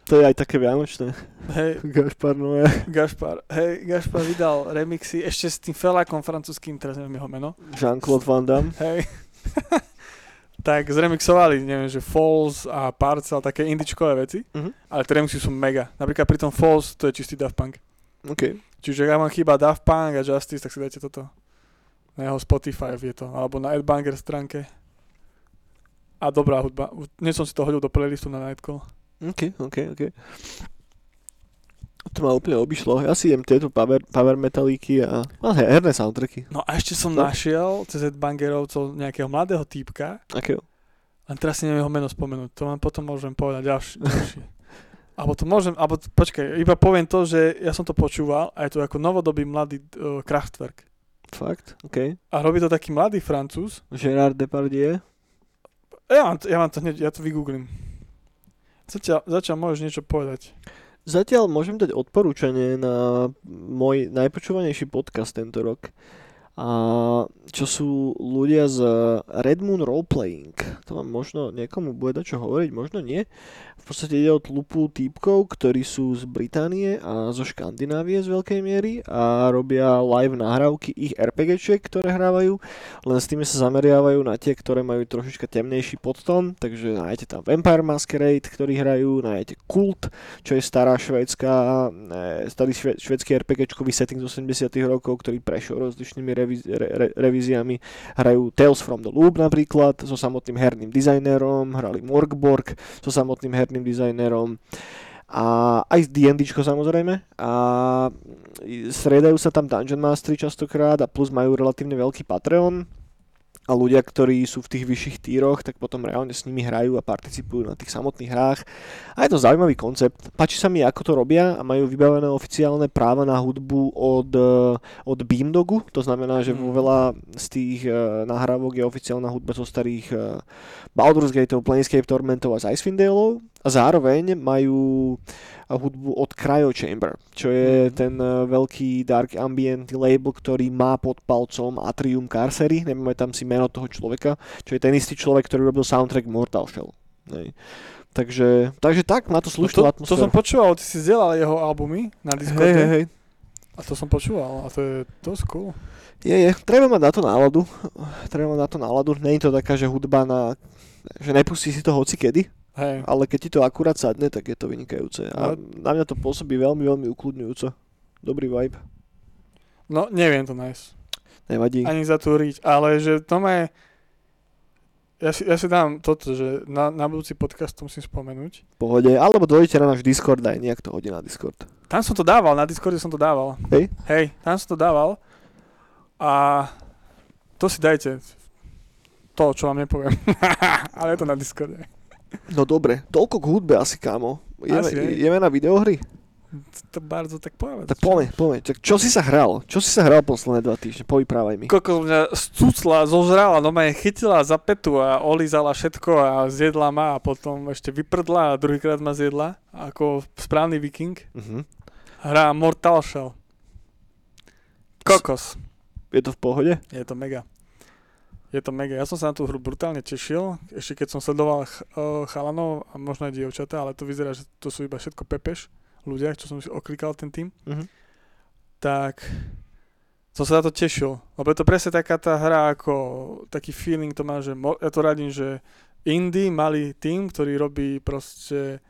To je aj také vianočné. Hej, *laughs* Gašpar Noé. Gašpar, hej, Gašpar vydal remixy ešte s tým felákom francúzským, teraz neviem jeho meno. Jean-Claude Van Damme. Hej. *laughs* tak zremixovali, neviem, že Falls a Parcel, také indičkové veci, Mhm. ale tie remixy sú mega. Napríklad pri tom Falls, to je čistý Daft Punk. OK. Čiže ak vám chýba Daft Punk a Justice, tak si dajte toto. Na jeho Spotify je to, alebo na Adbanger stránke. A dobrá hudba. Dnes som si to hodil do playlistu na Nightcall. OK, OK, OK. To ma úplne obišlo. Ja si jem tieto power, power metalíky a, he- herné soundtracky. No a ešte som No. našiel cez Adbangerovcov nejakého mladého týpka, Akého? len teraz si neviem jeho meno spomenúť. To vám potom môžem povedať ďalší. ďalší. *laughs* Alebo to môžem, alebo počkaj, iba poviem to, že ja som to počúval a je to ako novodobý mladý uh, Kraftwerk. Fakt? OK. A robí to taký mladý Francúz. Gérard Depardieu? Ja to, ja vám to hneď, ja to vygooglím. Zatiaľ, zatiaľ môžeš niečo povedať. Zatiaľ môžem dať odporúčanie na môj najpočúvanejší podcast tento rok. A čo sú ľudia z Red Moon Roleplaying. To vám možno niekomu bude dať čo hovoriť, možno nie. V podstate ide o tlupu týpkov, ktorí sú z Británie a zo Škandinávie z veľkej miery a robia live nahrávky ich RPGčiek, ktoré hrávajú, len s tými sa zameriavajú na tie, ktoré majú trošička temnejší podtón, takže nájdete tam Vampire Masquerade, ktorí hrajú, nájdete Kult, čo je stará švédska, starý šve, švedský RPGčkový setting z 80 rokov, ktorý prešiel rozličnými reviz, re, re, revíziami. Hrajú Tales from the Loop napríklad, so samotným herným dizajnérom, hrali Morgborg so samotným herným dizajnérom a aj D&Dčko samozrejme a striedajú sa tam Dungeon Mastery častokrát a plus majú relatívne veľký Patreon a ľudia, ktorí sú v tých vyšších tíroch, tak potom reálne s nimi hrajú a participujú na tých samotných hrách. A je to zaujímavý koncept. Páči sa mi, ako to robia a majú vybavené oficiálne práva na hudbu od, eh, od Beamdogu. To znamená, že vo Mm. veľa z tých eh, nahrávok je oficiálna hudba zo starých eh, Baldur's Gateov, Planescape Tormentov a z Icewind Daleov. A zároveň majú hudbu od Cryo Chamber, čo je Mhm. ten eh, veľký dark ambient label, ktorý má pod palcom Atrium Carcery, nemáme tam si meno toho človeka, čo je ten istý človek, ktorý robil soundtrack Mortal Shell. Nej. Takže, takže tak, má to slušnú no to, to atmosféru. som počúval, ty si zdieľal jeho albumy na hej, Discorde. hej, hej. A to som počúval a to je dosť cool. Je, je. Treba mať na to náladu. Treba mať na to náladu. Není to taká, že hudba na... že nepustí si to hoci kedy, Hej. ale keď ti to akurát sadne, tak je to vynikajúce. A No. na mňa to pôsobí veľmi, veľmi ukludňujúco. Dobrý vibe. No, neviem to nájsť. Nevadí. Ani zatúriť, ale že to má... Ja si, ja si dám toto, že na, na budúci podcast to musím spomenúť. V pohode. Alebo dojdete na náš Discord aj nejak to hodí na Discord. Tam som to dával, na Discorde som to dával. Hej? Hej, tam som to dával. A to si dajte. To, čo vám nepoviem. *laughs* ale je to na Discorde. No dobre, toľko k hudbe asi, kámo. Ideme, Asi, hej. ideme na videohry? To bardzo tak povedať. Tak poďme, poďme. Tak čo si sa hral? Čo si sa hral posledné dva týždne? Povyprávaj mi. Koko mňa stúcla, zožrala, no ma je chytila za petu a olízala všetko a zjedla ma a potom ešte vyprdla a druhýkrát ma zjedla ako správny viking. Uh-huh. Hrá Mortal Shell. Kokos. Je to v pohode? Je to mega. Je to mega. Ja som sa na tú hru brutálne tešil, ešte keď som sledoval ch- uh, chalanov a možno aj dievčatá, ale to vyzerá, že to sú iba všetko pepeš ľudia, čo som si oklikal ten tým. Mhm. Tak som sa na to tešil, lebo je to presne taká tá hra, ako taký feeling to má, že mo- ja to radím, že indie malý tým, ktorý robí proste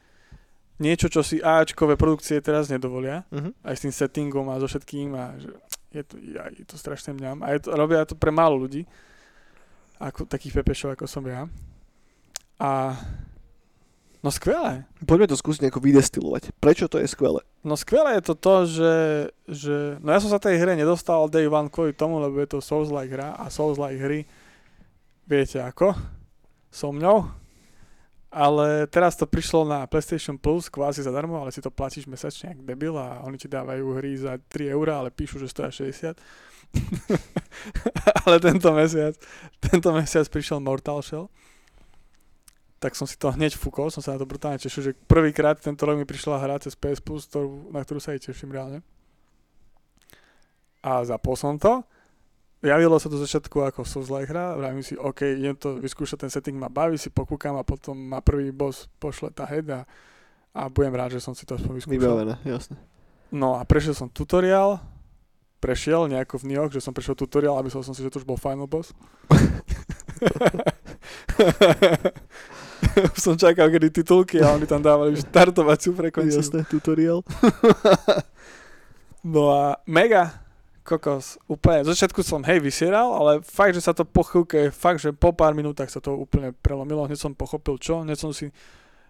niečo, čo si Ačkové produkcie teraz nedovolia, Mhm. aj s tým settingom a so všetkým a že je to, ja, je to strašne mňam. A je to, robia to pre málo ľudí, ako, takých pepešov, ako som ja. A no skvelé. Poďme to skúsiť nejako vydestilovať. Prečo to je skvelé? No skvelé je to to, že, že no ja som sa tej hre nedostal day one kvôli tomu, lebo je to Souls-like hra a Souls-like hry viete ako so mňou. Ale teraz to prišlo na PlayStation Plus kvázi zadarmo, ale si to platíš mesačne jak debil a oni ti dávajú hry za 3 eurá, ale píšu, že stoja 60. *laughs* ale tento mesiac, tento mesiac prišiel Mortal Shell. Tak som si to hneď fúkol, som sa na to brutálne tešil, že prvýkrát tento rok mi prišla hra cez PS Plus, ktorú, na ktorú sa aj teším reálne. A zapol som to. Javilo sa to začiatku ako Souls-like hra, vravím si, OK, idem to vyskúšať, ten setting ma baví, si pokúkam a potom ma prvý boss pošle tá head a, a budem rád, že som si to aspoň vyskúšal. Vybavené, jasne. No a prešiel som tutoriál, prešiel nejako v Nioh, že som prešiel tutoriál a myslel som si, že to už bol final boss. *laughs* Som čakal, kedy titulky a oni tam dávali už startovaciu frekvenciu. Jasné, tutoriál. *laughs* No a mega kokos, úplne, zo začiatku som hej vysieral, ale fakt, že sa to po chvíľke, fakt, že po pár minútach sa to úplne prelomilo, hneď som pochopil čo, hneď som si,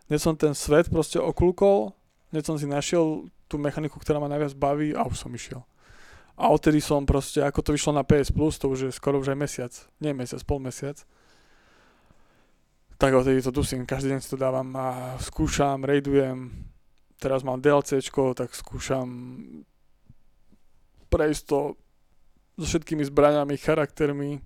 hneď som ten svet proste oklúkol, hneď som si našiel tú mechaniku, ktorá ma najviac baví a už som išiel. A odtedy som proste, ako to vyšlo na PS Plus, to už je skoro už aj mesiac, nie mesiac, pol mesiac, tak odtedy to dusím, každý deň si to dávam a skúšam, raidujem, teraz mám DLCčko, tak skúšam prejsť to so všetkými zbraňami, charaktermi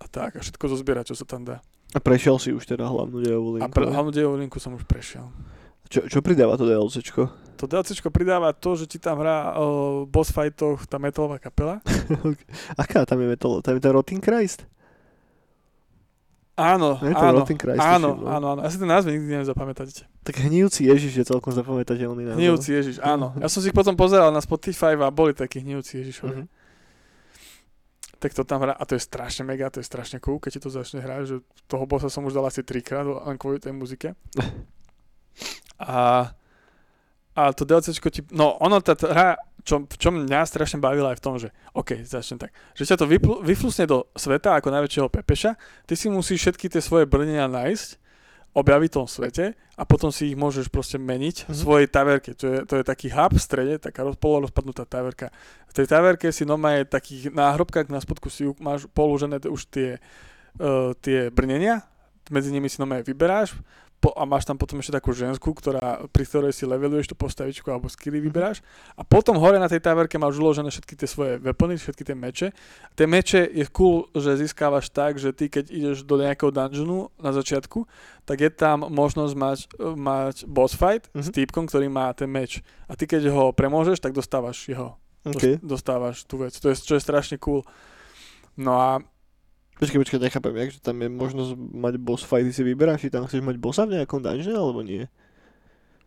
a tak, a všetko zozbierať, čo sa tam dá. A prešiel si už teda hlavnú dejovú linku. A pre, hlavnú dejovú linku som už prešiel. Čo, čo pridáva to DLCčko? To DLCčko pridáva to, že ti tam hrá o boss fightoch tá metalová kapela. *laughs* Aká tam je metal? Tam je ten Rotting Christ? Áno, Je áno, Christ, áno, tuším, no. áno, áno. Ja si ten názvy nikdy nezapamätáte. Tak hnívci Ježiš je celkom zapamätateľný názov. Hnívci Ježiš, áno. Ja som si ich potom pozeral na Spotify a boli takí hnívci Ježišovi. Mhm. tak to tam hrá, a to je strašne mega, to je strašne cool, keď ti to začne hrať, že toho bossa som už dal asi trikrát, len kvôli tej muzike. *laughs* A, a to DLCčko ti, no ono tá hra, čo, čo mňa strašne bavila aj v tom, že OK, začnem tak, že ťa to vypl- vyflusne do sveta ako najväčšieho pepeša, ty si musíš všetky tie svoje brnenia nájsť, objaviť v tom svete a potom si ich môžeš proste meniť v Mhm. svojej taverke. To je, to je taký hub v strede, taká roz, polorozpadnutá taverka. V tej taverke si normálne takých náhrobkách na spodku si máš položené už tie, uh, tie brnenia, medzi nimi si normálne vyberáš po, a máš tam potom ešte takú ženskú, ktorá, pri ktorej si leveluješ tú postavičku alebo skilly vyberáš a potom hore na tej taverke máš uložené všetky tie svoje weapony, všetky tie meče. Tie meče je cool, že získávaš tak, že ty keď ideš do nejakého dungeonu na začiatku, tak je tam možnosť mať, mať boss fight s Mhm. týpkom, ktorý má ten meč. A ty keď ho premôžeš, tak dostávaš jeho OK. Dos- dostávaš tú vec. To je, čo je strašne cool. No a Počkaj, počkaj, nechápem, jak, že tam je možnosť mať boss fighty si vyberáš, či tam chceš mať bossa v nejakom dungeone, alebo nie?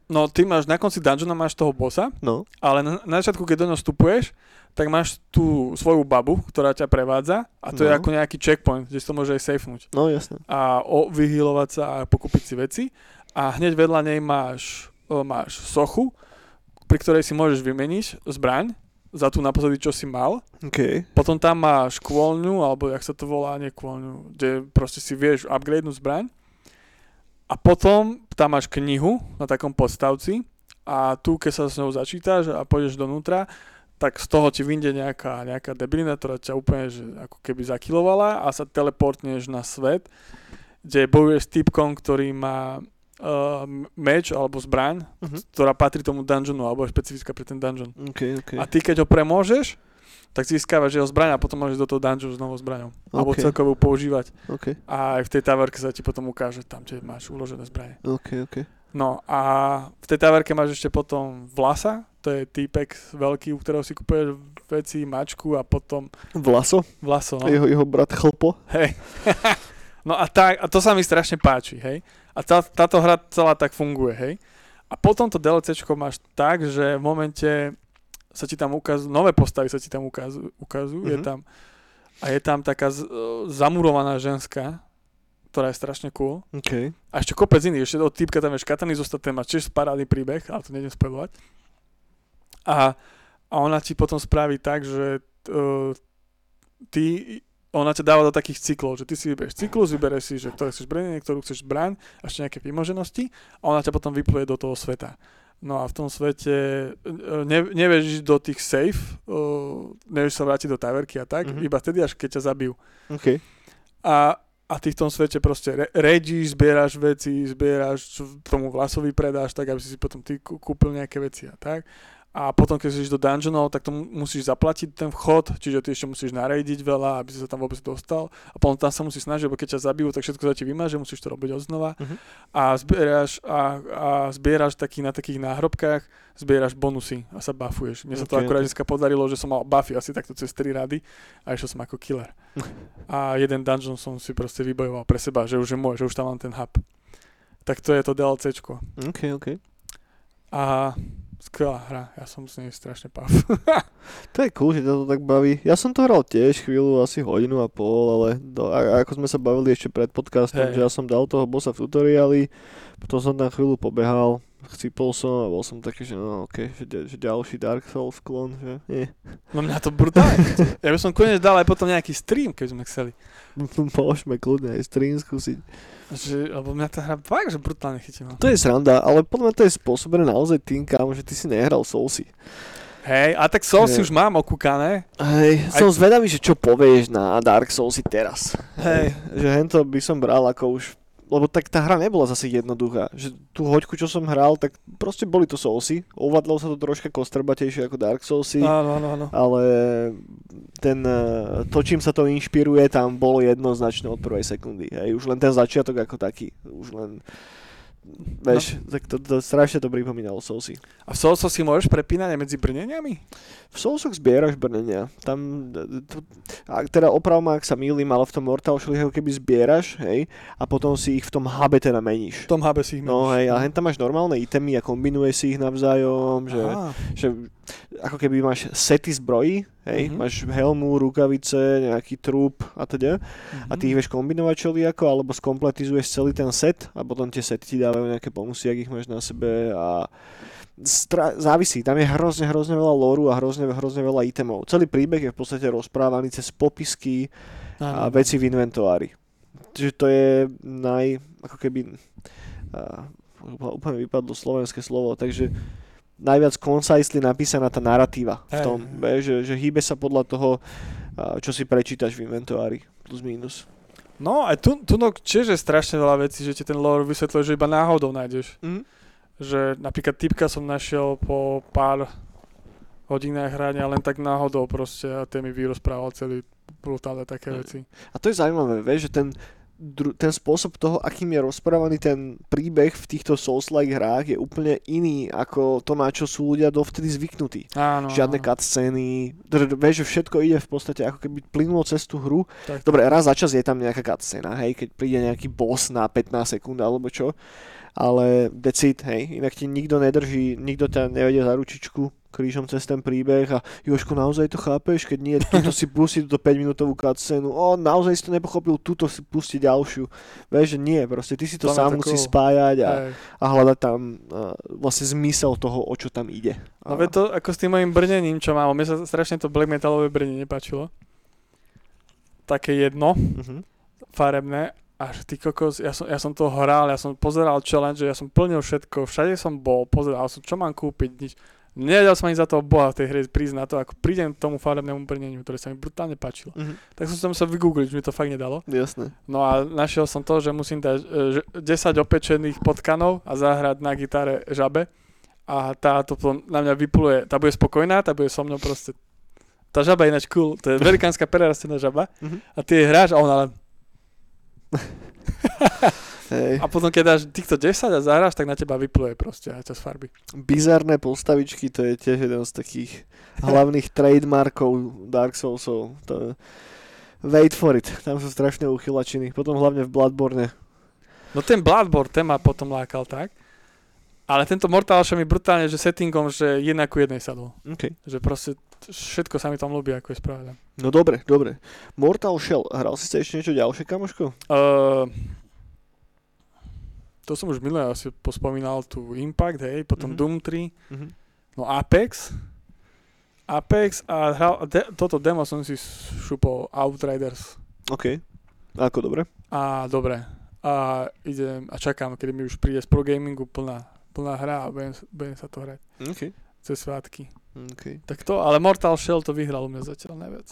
no, ty máš na konci dungeona máš toho bossa, No, ale na, na začiatku, keď do ňo vstupuješ, tak máš tú svoju babu, ktorá ťa prevádza a to je No. ako nejaký checkpoint, kde si to môže aj safenúť no jasné. a o, vyhýlovať sa a pokúpiť si veci a hneď vedľa nej máš, máš sochu, pri ktorej si môžeš vymeniť zbraň za tú naposledy, čo si mal OK. Potom tam máš kôľňu, alebo jak sa to volá, nie kôľňu, kde proste si vieš upgradenúť zbraň. A potom tam máš knihu na takom podstavci a tu, keď sa s ňou začítaš a pôjdeš donútra, tak z toho ti vyjde nejaká, nejaká debilina, ktorá ťa úplne že ako keby zakilovala a sa teleportneš na svet, kde bojuješ s typkom, ktorý má uh, meč alebo zbraň, Mhm. ktorá patrí tomu dungeonu alebo je špecifická pre ten dungeon. OK, OK. A ty keď ho premôžeš, tak získavaš jeho zbraň a potom môžeš do toho dungeonu s novou zbraňou. Alebo OK. celkovo používať. OK, A aj v tej taverke sa ti potom ukáže, tam tie máš uložené zbranie. OK, OK. No a v tej taverke máš ešte potom Vlasa, to je týpek veľký, u ktorého si kúpuješ veci, mačku a potom Vlaso, vlaso, no. jeho, jeho brat Chlpo. Hej. *laughs* no a, tak, a to sa mi strašne páči, hej. A tá, táto hra celá tak funguje, hej. A potom to DLCčko máš tak, že v momente sa ti tam ukazujú, nové postavy sa ti tam ukazujú, ukazujú je Mhm. tam, a je tam taká z, zamurovaná ženská, ktorá je strašne cool. Okay. A ešte kopec iných, ešte od týpka tam je škataný zostať, ten má tiež parádny príbeh, ale to nejdem spojovať. A, a ona ti potom spraví tak, že uh, ty, ona ťa dáva do takých cyklov, že ty si vyberieš cyklus, vybereš si, že ktoré chceš brnenie, ktorú chceš zbraň, a ešte nejaké vymoženosti a ona ťa potom vypluje do toho sveta. No a v tom svete uh, ne, nevieš ísť do tých safe, uh, nevieš sa vrátiť do taverky a tak, Mhm. mm-hmm. iba vtedy, až keď ťa zabijú. Okay. A, a ty v tom svete proste re- redíš, zbieraš veci, zbieraš, tomu vlasovi predáš, tak aby si si potom ty kú- kúpil nejaké veci a tak. A potom, keď si do dungeonov, tak to mu- musíš zaplatiť ten vchod, čiže ty ešte musíš narejdiť veľa, aby si sa tam vôbec dostal. A potom tam sa musíš snažiť, lebo keď ťa zabijú, tak všetko sa ti vymaže, musíš to robiť odznova. Mhm. A zbieraš, a, a zbieraš taký, na takých náhrobkách, zbieraš bonusy a sa buffuješ. Mne sa to akurát dneska podarilo, že som mal buffy asi takto cez 3 rady a išiel som ako killer. *laughs* A jeden dungeon som si proste vybojoval pre seba, že už je môj, že už tam mám ten hub. Tak to je to DLCčko. OK, OK. A skvelá hra, ja som s nej strašne pav. *laughs* To je cool, že ťa to tak baví. Ja som to hral tiež chvíľu, asi hodinu a pol, ale do, a, ako sme sa bavili ešte pred podcastom, Hej. že ja som dal toho bossa v tutoriáli, potom som tam chvíľu pobehal, chcípol som a bol som taký, že no ok, že, že ďalší Dark Souls klon, že nie. No mňa to brutálne. Ja by som konec dal aj potom nejaký stream, keby sme chceli. *laughs* Môžeme kľudne aj stream skúsiť. Že, lebo mňa tá hra fakt, že brutálne chytila. To je sranda, ale podľa mňa to je spôsobené naozaj tým, kámo, že ty si nehral Soulsy. Hej, a tak Souls si už mám okúkané. Hej, Aj- som zvedavý, že čo povieš na Dark Soulsy teraz. Hej. Že hento by som bral ako už lebo tak tá hra nebola zase jednoduchá. Že tú hoďku, čo som hral, tak proste boli to Soulsy. Ovládlo sa to troška kostrbatejšie ako Dark Soulsy, Áno, áno, áno. ale ten, eh, to, čím sa to inšpiruje, tam bolo jednoznačne od prvej sekundy. Hej. Už len ten začiatok ako taký. Už len Vieš, no. tak to, to, strašne to pripomínalo Soulsy. A v Soulsoch si môžeš prepínať medzi brneniami? V Soulsoch zbieraš brnenia. Tam, to, a teda oprav ma, ak sa mýlim, ale v tom Mortal Shell keby zbieraš, hej, a potom si ich v tom hube teda meníš. V tom hube si ich No meníš. hej, a hen tam máš normálne itemy a kombinuješ si ich navzájom, že, Aha. že ako keby máš sety zbrojí, hej, Mhm. máš helmu, rukavice, nejaký trup a teda, a ty ich vieš kombinovať všelijako, alebo skompletizuješ celý ten set a potom tie sety ti dávajú nejaké bonusy, ak ich máš na sebe a stra- závisí, tam je hrozne, hrozne veľa lóru a hrozne, hrozne veľa itemov. Celý príbeh je v podstate rozprávaný cez popisky a Áno. veci v inventoári. Čiže to je naj, ako keby, a, úplne vypadlo slovenské slovo, takže najviac concisely napísaná tá narratíva v tom, be, že, že hýbe sa podľa toho, a, čo si prečítaš v inventoári, plus minus. No, aj tu, tu no, tiež je strašne veľa vecí, že ti ten lore vysvetľuje, že iba náhodou nájdeš. Mm. Že napríklad typka som našiel po pár hodinách hrania len tak náhodou proste a ten mi vyrozprával celý brutálne také Hej. veci. A to je zaujímavé, vieš, že ten, dru- ten spôsob toho, akým je rozprávaný ten príbeh v týchto Souls-like hrách je úplne iný ako to, na čo sú ľudia dovtedy zvyknutí. Áno. Žiadne cutscény, vieš, že všetko ide v podstate ako keby plynulo cez tú hru. Tak, Dobre, raz za čas je tam nejaká cutscéna, hej, keď príde nejaký boss na 15 sekúnd alebo čo, ale it, hej, inak ti nikto nedrží, nikto ťa nevedie za ručičku krížom cez ten príbeh a Jožko, naozaj to chápeš, keď nie, tuto si pustí túto 5 minútovú cutscénu, o, naozaj si to nepochopil, tuto si pusti ďalšiu. Vieš, že nie, proste ty si to To sám musíš spájať a, a hľadať tam uh, vlastne zmysel toho, o čo tam ide. No A- to ako s tým mojim brnením, čo mám, mne sa strašne to black metalové brnenie nepáčilo. Také jedno, Mhm. farebné, až ty kokos, ja som, ja som to hral, ja som pozeral challenge, ja som plnil všetko, všade som bol, pozeral som, čo mám kúpiť, nič. Nevedel som ani za toho boha v tej hre prísť na to, ako prídem k tomu farebnému brneniu, ktoré sa mi brutálne páčilo. Mhm. Tak som sa vygoogliť, že mi to fakt nedalo. Jasné. No a našiel som to, že musím dať e, že 10 opečených potkanov a zahrať na gitare žabe. A tá to na mňa vypluje, tá bude spokojná, tá bude so mnou proste. Tá žaba je ináč cool, to je *laughs* velikánska prerastená žaba Mhm. a ty jej hráš a ona len... *laughs* Hej. A potom keď dáš týchto 10 a zahráš, tak na teba vypluje proste aj čas farby. Bizarné postavičky, to je tiež jeden z takých hlavných trademarkov Dark Soulsov. To je... Wait for it, tam sú strašné uchylačiny. Potom hlavne v Bloodborne. No ten Bloodborne, ten ma potom lákal tak. Ale tento Mortal Shell mi brutálne, že settingom, že jedna ku jednej sadol. Okay. Že proste všetko sa mi tam ľúbi, ako je spravené. No dobre, dobre. Mortal Shell, hral si sa ešte niečo ďalšie, kamoško? Uh, to som už milé asi pospomínal tu Impact, hej, potom Mhm. Doom 3, Mhm. no Apex. Apex a hral, de, toto demo som si šupol Outriders. OK. Ako dobre? A dobre. A idem a čakám, kedy mi už príde z Pro Gamingu plná, plná hra a budem, budem sa to hrať OK. cez svátky. OK. Tak to, ale Mortal Shell to vyhral u mňa zatiaľ najviac.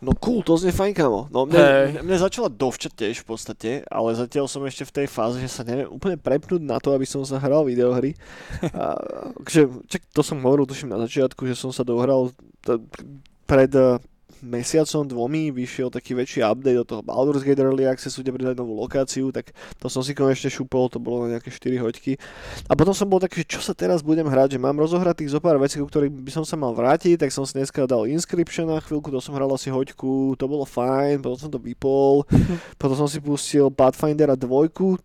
No cool, to znie fajn, kamo. No mne, mne, mne začala dovčať tiež v podstate, ale zatiaľ som ešte v tej fáze, že sa neviem úplne prepnúť na to, aby som sa hral videohry. *laughs* A, že, čak, to som hovoril tuším na začiatku, že som sa dohral t- pred eh, mesiacom, dvomi vyšiel taký väčší update do toho Baldur's Gate Early Accessu, kde pridali novú lokáciu, tak to som si konečne šupol, to bolo na nejaké 4 hoďky. A potom som bol taký, že čo sa teraz budem hrať, že mám rozohratých zo pár vecí, ku ktorým by som sa mal vrátiť, tak som si dneska dal Inscription na chvíľku, to som hral asi hoďku, to bolo fajn, potom som to vypol, *laughs* potom som si pustil Pathfindera 2,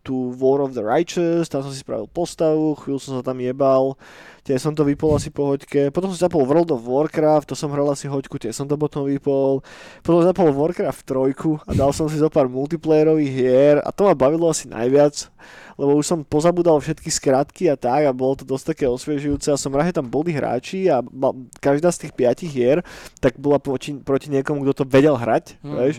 tú War of the Righteous, tam som si spravil postavu, chvíľu som sa tam jebal, tiež som to vypol asi po hoďke, potom som zapol World of Warcraft, to som hral asi hoďku, tiež som to potom vypol, potom som zapol Warcraft 3 a dal som si zo pár multiplayerových hier a to ma bavilo asi najviac, lebo už som pozabudal všetky skratky a tak a bolo to dosť také osviežujúce a som rád, že tam boli hráči a ma- každá z tých piatich hier tak bola proti, proti niekomu, kto to vedel hrať, mm. vieš.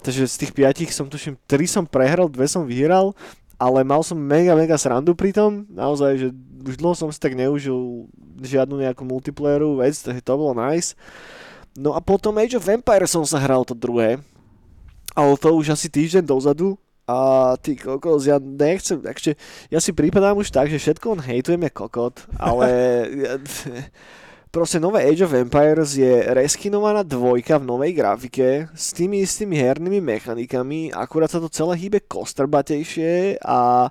Takže z tých piatich som tuším, tri som prehral, dve som vyhral, ale mal som mega, mega srandu pri tom, naozaj, že už dlho som si tak neužil žiadnu nejakú multiplayerovú vec, takže to bolo nice. No a potom Age of Empires som sa hral to druhé, ale to už asi týždeň dozadu. A ty kokos, ja nechcem, takže ja si prípadám už tak, že všetko on hejtujem je kokot, ale *laughs* *laughs* proste nové Age of Empires je reskinovaná dvojka v novej grafike s tými istými hernými mechanikami, akurát sa to celé hýbe kostrbatejšie a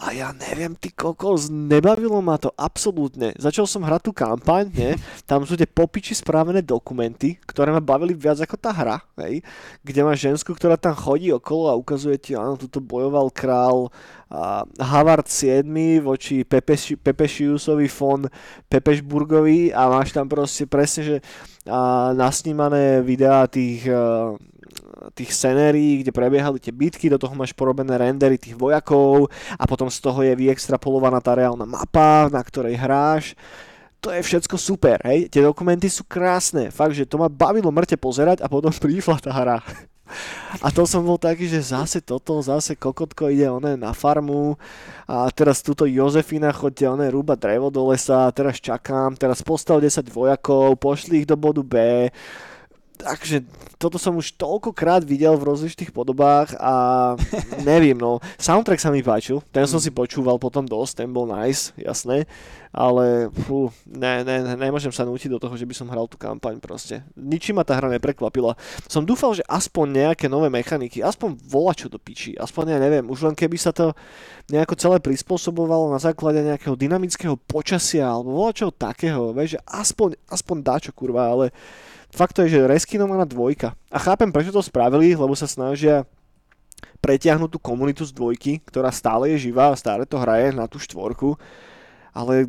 a ja neviem, ty kokos, nebavilo ma to absolútne. Začal som hrať tú kampaň, ne? tam sú tie popiči správené dokumenty, ktoré ma bavili viac ako tá hra, hej? kde máš žensku, ktorá tam chodí okolo a ukazuje ti, áno, tuto bojoval král a Havard 7 voči Pepeši, Pepešiusovi von Pepešburgovi a máš tam proste presne, že a, nasnímané videá tých tých scenérií, kde prebiehali tie bitky, do toho máš porobené rendery tých vojakov a potom z toho je vyextrapolovaná tá reálna mapa, na ktorej hráš. To je všetko super, hej, tie dokumenty sú krásne, fakt, že to ma bavilo mŕte pozerať a potom *laughs* prišla tá hra. A to som bol taký, že zase toto, zase kokotko ide oné na farmu a teraz túto Jozefina chodte oné rúba drevo do lesa, teraz čakám, teraz postav 10 vojakov, pošli ich do bodu B, takže toto som už toľkokrát videl v rozličných podobách a *laughs* neviem, no. Soundtrack sa mi páčil, ten som si počúval potom dosť, ten bol nice, jasné, ale fú, ne, ne, ne, nemôžem sa nútiť do toho, že by som hral tú kampaň proste. Ničím ma tá hra neprekvapila. Som dúfal, že aspoň nejaké nové mechaniky, aspoň vola čo do piči, aspoň ja neviem, už len keby sa to nejako celé prispôsobovalo na základe nejakého dynamického počasia alebo vola čo takého, vieš, že aspoň, aspoň dáčo kurva, ale fakt to je, že reskinovaná dvojka. A chápem, prečo to spravili, lebo sa snažia pretiahnuť tú komunitu z dvojky, ktorá stále je živá a stále to hraje na tú štvorku, ale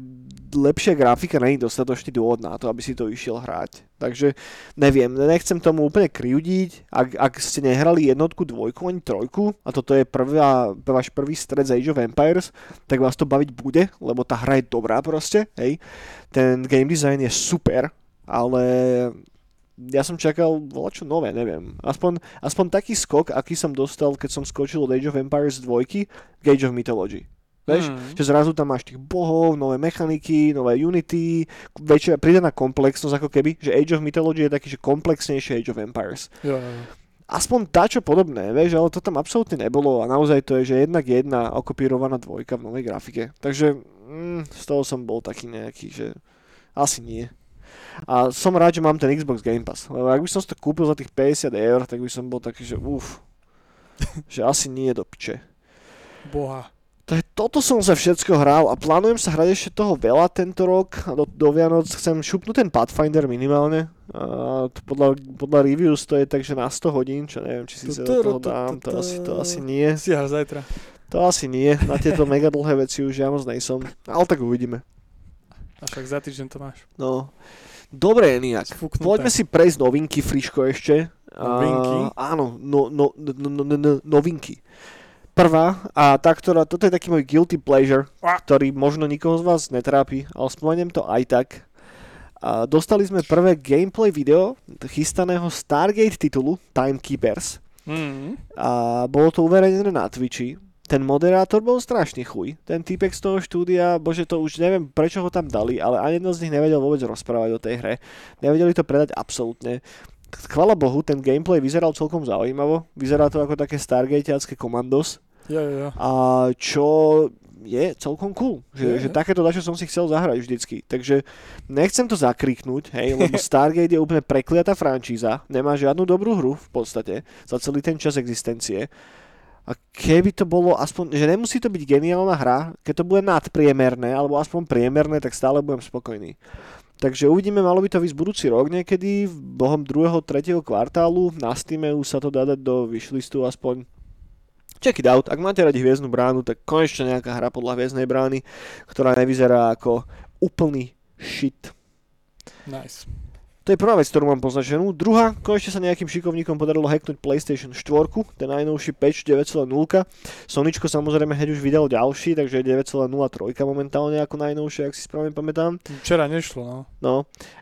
lepšia grafika není dostatočný dôvod na to, aby si to išiel hrať. Takže neviem, nechcem tomu úplne kriudiť, ak, ak ste nehrali jednotku, dvojku ani trojku a toto je prvá, váš prvý stred z Age of Empires, tak vás to baviť bude, lebo tá hra je dobrá proste, hej. Ten game design je super, ale ja som čakal čo nové, neviem. Aspoň, aspoň taký skok, aký som dostal, keď som skočil od Age of Empires 2 k Age of Mythology. Vieš, Hmm. že zrazu tam máš tých bohov, nové mechaniky, nové Unity, väčšia pridaná komplexnosť ako keby, že Age of Mythology je taký, že komplexnejšie Age of Empires. Jo, jo. Aspoň dačo podobné, vieš, ale to tam absolútne nebolo a naozaj to je, že jednak jedna okopírovaná dvojka v novej grafike. Takže mm, z toho som bol taký nejaký, že asi nie. A som rád, že mám ten Xbox Game Pass, lebo ak by som si to kúpil za tých 50 eur, tak by som bol taký, že uf, *laughs* že asi nie do piče. Boha. Je, toto som sa všetko hral a plánujem sa hrať ešte toho veľa tento rok. A do, do Vianoc chcem šupnúť ten Pathfinder minimálne. To podľa, podľa reviews to je takže na 100 hodín, čo neviem, či si sa do toho dám. To asi, to asi nie. Si až zajtra. To asi nie. Na tieto mega dlhé veci už ja moc nejsom. Ale tak uvidíme. A však za týždeň to máš. No. Dobre, nejak. Sfúknuté. Poďme si prejsť novinky, Friško ešte. Novinky? A, áno, no, no, no, no, no, no, novinky. Prvá, a tá, ktorá, toto je taký môj guilty pleasure, A. ktorý možno nikoho z vás netrápi, ale spomeniem to aj tak. A dostali sme prvé gameplay video chystaného Stargate titulu Timekeepers. Mm. A bolo to uverejnené na Twitchi. Ten moderátor bol strašný chuj. Ten týpek z toho štúdia, bože to už neviem prečo ho tam dali, ale ani jeden z nich nevedel vôbec rozprávať o tej hre. Nevedeli to predať absolútne. Chvala Bohu, ten gameplay vyzeral celkom zaujímavo. Vyzerá to ako také Stargateacké komandos. Jo, jo, jo. A čo je celkom cool. Že, Je, že je. takéto dačo som si chcel zahrať vždycky. Takže nechcem to zakriknúť, hej, lebo *laughs* Stargate je úplne prekliatá franšíza. Nemá žiadnu dobrú hru v podstate za celý ten čas existencie. A keby to bolo aspoň, že nemusí to byť geniálna hra, keď to bude nadpriemerné, alebo aspoň priemerné, tak stále budem spokojný. Takže uvidíme, malo by to výsť budúci rok niekedy, v bohom druhého, tretieho kvartálu. Na Steam už sa to dá dať do wishlistu aspoň. Check it out. Ak máte radi Hviezdnu bránu, tak konečne nejaká hra podľa Hviezdnej brány, ktorá nevyzerá ako úplný shit. Nice. To je prvá vec, ktorú mám poznačenú. Druhá, konečne sa nejakým šikovníkom podarilo hacknúť PlayStation 4, ten najnovší patch 9.0. Soničko samozrejme hneď už vydal ďalší, takže je 9.03 momentálne ako najnovšie, ak si správne pamätám. Včera nešlo, no. No.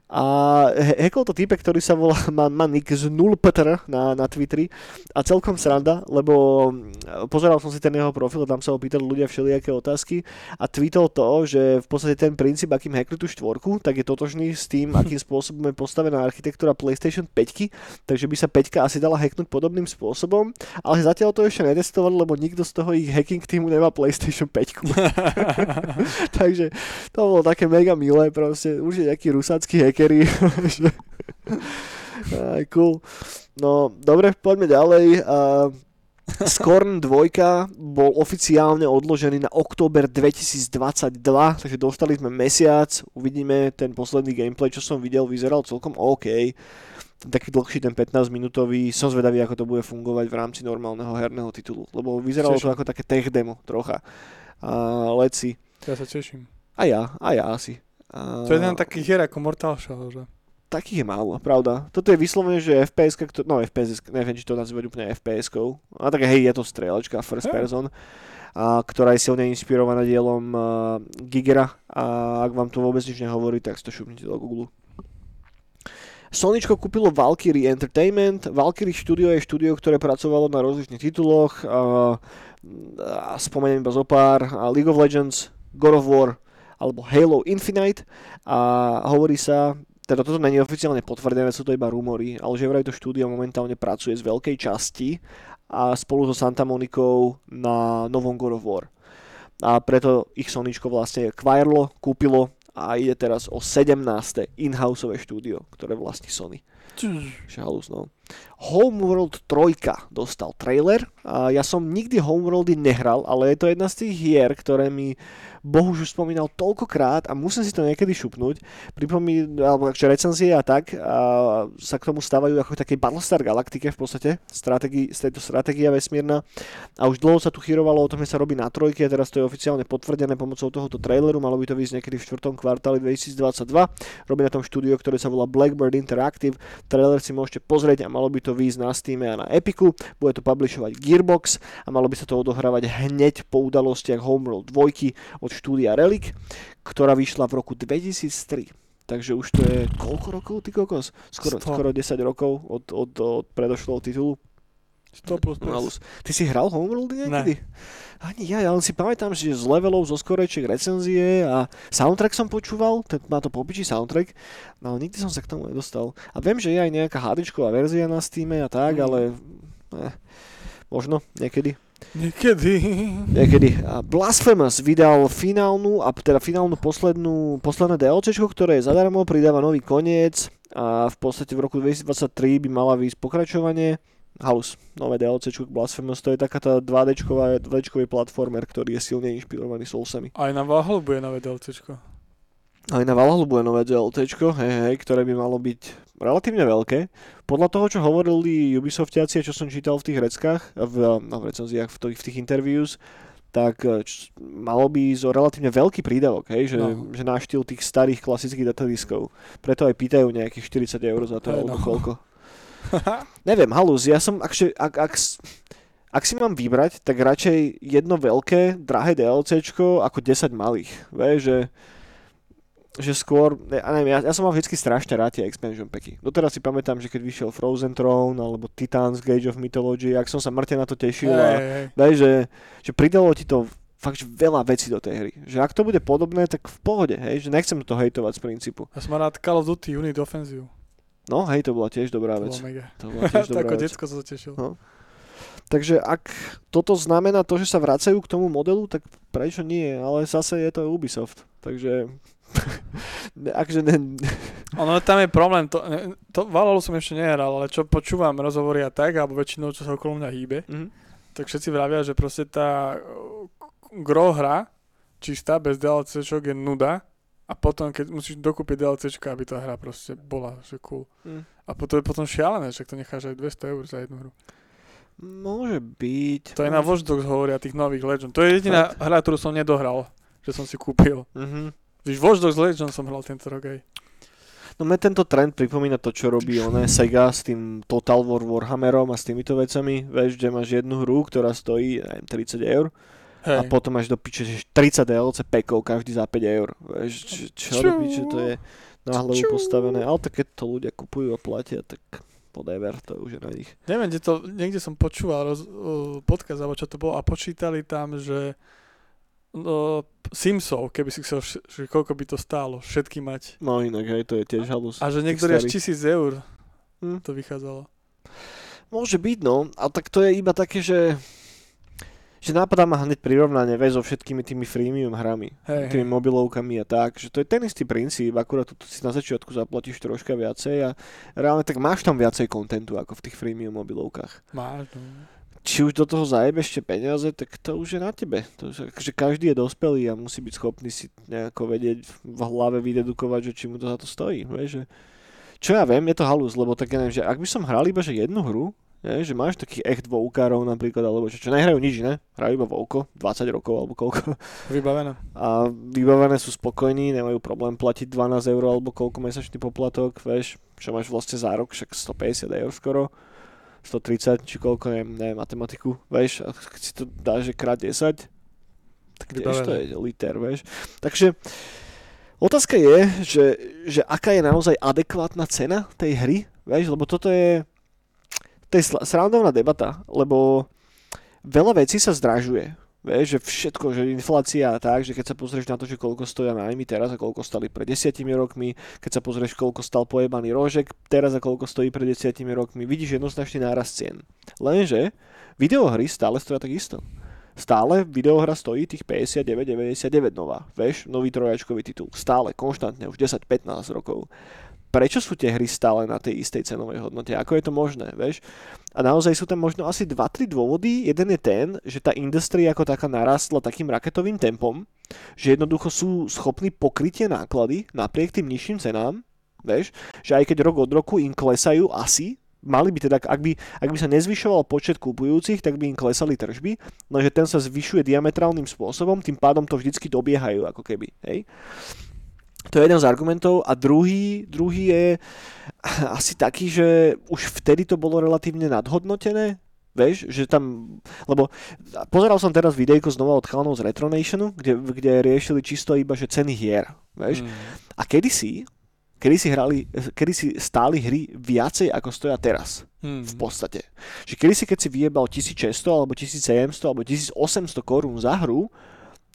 A he- hackol to týpek, ktorý sa volá, má, má nick z 0ptr na, na Twitteri a celkom sranda, lebo mm, pozeral som si ten jeho profil, tam sa ho pýtali ľudia všelijaké otázky a tweetol to, že v podstate ten princíp, akým hackli tú štvorku, tak je totožný s tým, akým *laughs* spôsobom je postavená architektúra PlayStation 5, takže by sa 5 asi dala hacknúť podobným spôsobom, ale zatiaľ to ešte netestovali, lebo nikto z toho ich hacking týmu nemá PlayStation 5. *laughs* takže to bolo také mega milé, proste už je nejaký rusácky *laughs* Aj, cool. No, dobre, poďme ďalej. Uh, Scorn 2 bol oficiálne odložený na október 2022, takže dostali sme mesiac, uvidíme ten posledný gameplay, čo som videl, vyzeral celkom OK. Taký dlhší, ten 15 minútový, som zvedavý, ako to bude fungovať v rámci normálneho herného titulu, lebo vyzeralo to Teším. ako také tech demo trocha. A leci. Ja sa teším. A ja, a ja asi. A... To je jeden taký hier ako Mortal Shell, že? Takých je málo, pravda. Toto je vyslovene, že FPS, no FPS, neviem, či to nazývať úplne FPS-kou. A tak hej, je to strieľačka, first person, a, ktorá je silne inšpirovaná dielom uh, Gigera. A ak vám to vôbec nič nehovorí, tak si to šupnite do Google. Soničko kúpilo Valkyrie Entertainment. Valkyrie Studio je štúdio, ktoré pracovalo na rozličných tituloch. A spomeniem iba zo pár. A League of Legends, God of War alebo Halo Infinite. A hovorí sa, teda toto není oficiálne potvrdené, sú to iba rumory, ale že vraj to štúdio momentálne pracuje z veľkej časti a spolu so Santa Monikou na novom God of War. A preto ich Soničko vlastne kvajerlo, kúpilo a ide teraz o 17. in-houseové štúdio, ktoré vlastní Sony. Šalus, no. Homeworld 3 dostal trailer. Ja som nikdy Homeworldy nehral, ale je to jedna z tých hier, ktoré mi Bohuž už spomínal toľkokrát a musím si to niekedy šupnúť. Pripomí, alebo že recenzie a tak a sa k tomu stávajú ako takej Battlestar Galaktike v podstate, strategi, z tejto stratégia vesmírna. A už dlho sa tu chýrovalo o tom, že sa robí na trojke, a teraz to je oficiálne potvrdené pomocou tohoto traileru, malo by to vyjsť niekedy v 4. kvartáli 2022. Robí na tom štúdio, ktoré sa volá Blackbird Interactive. Trailer si môžete pozrieť a malo by to vyjsť na Steam a na Epiku. Bude to publishovať Gearbox a malo by sa to odohrávať hneď po udalostiach Homeworld 2 od štúdia Relic, ktorá vyšla v roku 2003. Takže už to je koľko rokov, ty kokos? Skoro, 100. skoro 10 rokov od, od, od predošlého titulu. 100 plus plus. Ty si hral Homeworld niekedy? Ani ja, ja len si pamätám, že z levelov, zo skorejčiek recenzie a soundtrack som počúval, ten má to popiči soundtrack, no ale nikdy som sa k tomu nedostal. A viem, že je aj nejaká hadičková verzia na Steam a tak, Mm. ale eh, možno niekedy. Niekedy. Niekedy. A Blasphemous vydal finálnu, a teda finálnu poslednú, posledné DLCčko, ktoré je zadarmo, pridáva nový koniec a v podstate v roku 2023 by mala výjsť pokračovanie. Halus, nové DLC k Blasphemous, to je taká tá 2D, 2D platformer, ktorý je silne inšpirovaný Soulsami. Aj na Valhalla bude nové DLCčko. Aj na Valhalla bude nové DLC, hej, hej, ktoré by malo byť relatívne veľké. Podľa toho, čo hovorili Ubisoftiaci a čo som čítal v tých reckách, v, no, v recenziách, v, tých, v tých interviews, tak e, č- malo by ísť o relatívne veľký prídavok, hej, že, No. že na štýl tých starých klasických datadiskov. Preto aj pýtajú nejakých 40 eur za to, alebo no. koľko. *laughs* Neviem, halus, ja som, akže, ak, ak, ak si mám vybrať, tak radšej jedno veľké, drahé DLCčko ako 10 malých. Vieš, že, že skôr, ja, neviem, ja, ja som mal vždy strašne rád tie expansion packy. Doteraz si pamätám, že keď vyšiel Frozen Throne alebo Titans Gage of Mythology, ak som sa mŕte na to tešil Hej, a hej. Daj, že, že pridalo ti to fakt veľa vecí do tej hry. Že ak to bude podobné, tak v pohode, hej, že nechcem to hejtovať z princípu. Ja som rád Call of Duty Unit Offensive. No, hej, to bola tiež dobrá To vec. bolo mega. To bola tiež *laughs* dobrá ako vec. detsko sa tešil. No. Takže ak toto znamená to, že sa vracajú k tomu modelu, tak prečo nie? Ale zase je to Ubisoft. Takže... *laughs* akže ne, Ono tam je problém, to, to Valhalu som ešte nehral, ale čo počúvam rozhovory a tak, alebo väčšinou čo sa okolo mňa hýbe, mhm. tak všetci vravia, že proste tá uh, gro hra, čistá, bez DLCčok je nuda a potom, keď musíš dokúpiť DLCčka, aby tá hra proste bola, že cool. Mm. A potom je potom šialené, že to necháš aj 200 eur za jednu hru. Môže byť. To je na Watch Dogs hovoria tých nových Legend. To je jediná hra, ktorú som nedohral, že som si kúpil. Mhm. Víš, Watch Dogs Legend som hral tento rok aj. No mne tento trend pripomína to, čo robí oné Sega s tým Total War Warhammerom a s týmito vecami. Vieš, že máš jednu hru, ktorá stojí neviem, 30 eur a Hej. potom máš do piče, že 30 DLC pekov každý za 5 eur. Vieš, čo, čo do piče, to je na hlavu postavené. Ale tak keď to ľudia kupujú a platia, tak whatever, to už je na nich. Neviem, kde to, niekde som počúval roz, uh, podcast, alebo čo to bolo, a počítali tam, že uh, Simsov, keby si chcel, že koľko by to stálo, všetky mať. No inak, hej, to je tiež halus. A že niektoré až tisíc eur Hm. to vychádzalo. Môže byť, no. Ale tak to je iba také, že že napadá ma hneď prirovnanie vieš, so všetkými tými freemium hrami, Hej, tými hej. mobilovkami a tak, že to je ten istý princíp, akurát tu si na začiatku zaplatíš troška viacej a reálne tak máš tam viacej kontentu ako v tých freemium mobilovkách. Máš, no. Či už do toho zajebeš ešte peniaze, tak to už je na tebe. To už, že každý je dospelý a musí byť schopný si nejako vedieť v hlave vydedukovať, že či mu to za to stojí. Vieš, že... Čo ja viem, je to halus, lebo tak ja neviem, že ak by som hral iba že jednu hru, nie, že máš takých echt voukárov napríklad, alebo čo, čo nehrajú nič iné, hrajú iba vouko, 20 rokov alebo koľko, Vybavené. a vybavené sú spokojní, nemajú problém platiť 12 eur alebo koľko mesačný poplatok, vieš, čo máš vlastne za rok, však 150 eur skoro, 130 či koľko, neviem, neviem matematiku, vieš, a keď si to dáš že krát 10, tak tiež to je liter, vieš. Takže otázka je, že, že aká je naozaj adekvátna cena tej hry, vieš, lebo toto je, to je srandovná debata, lebo veľa vecí sa zdražuje. Vieš, že všetko, že inflácia a tak, že keď sa pozrieš na to, že koľko stoja nájmy teraz a koľko stali pred desiatimi rokmi, keď sa pozrieš, koľko stal pojebaný rožek teraz a koľko stojí pred desiatimi rokmi, vidíš jednoznačný nárast cien. Lenže videohry stále stoja tak isto. Stále videohra stojí tých 59,99 nová, vieš, nový trojačkový titul. Stále, konštantne, už 10-15 rokov. Prečo sú tie hry stále na tej istej cenovej hodnote? Ako je to možné, vieš? A naozaj sú tam možno asi 2-3 dôvody. Jeden je ten, že tá industria ako taká narastla takým raketovým tempom, že jednoducho sú schopní pokryť tie náklady napriek tým nižším cenám, vieš? Že aj keď rok od roku im klesajú asi, mali by teda, ak by, ak by sa nezvyšoval počet kupujúcich, tak by im klesali tržby, no že ten sa zvyšuje diametrálnym spôsobom, tým pádom to vždycky dobiehajú, ako keby, hej. To je jeden z argumentov a druhý, druhý je *laughs* asi taký, že už vtedy to bolo relatívne nadhodnotené, Vieš, že tam, lebo pozeral som teraz videjko znova od chalanov z Retronationu, kde, kde riešili čisto iba, že ceny hier, vieš. Mm. A kedysi, kedysi hrali, kedysi stáli hry viacej ako stoja teraz Mm. v podstate. Že kedysi, keď si vyjebal 1600 alebo 1700 alebo 1800 korún za hru,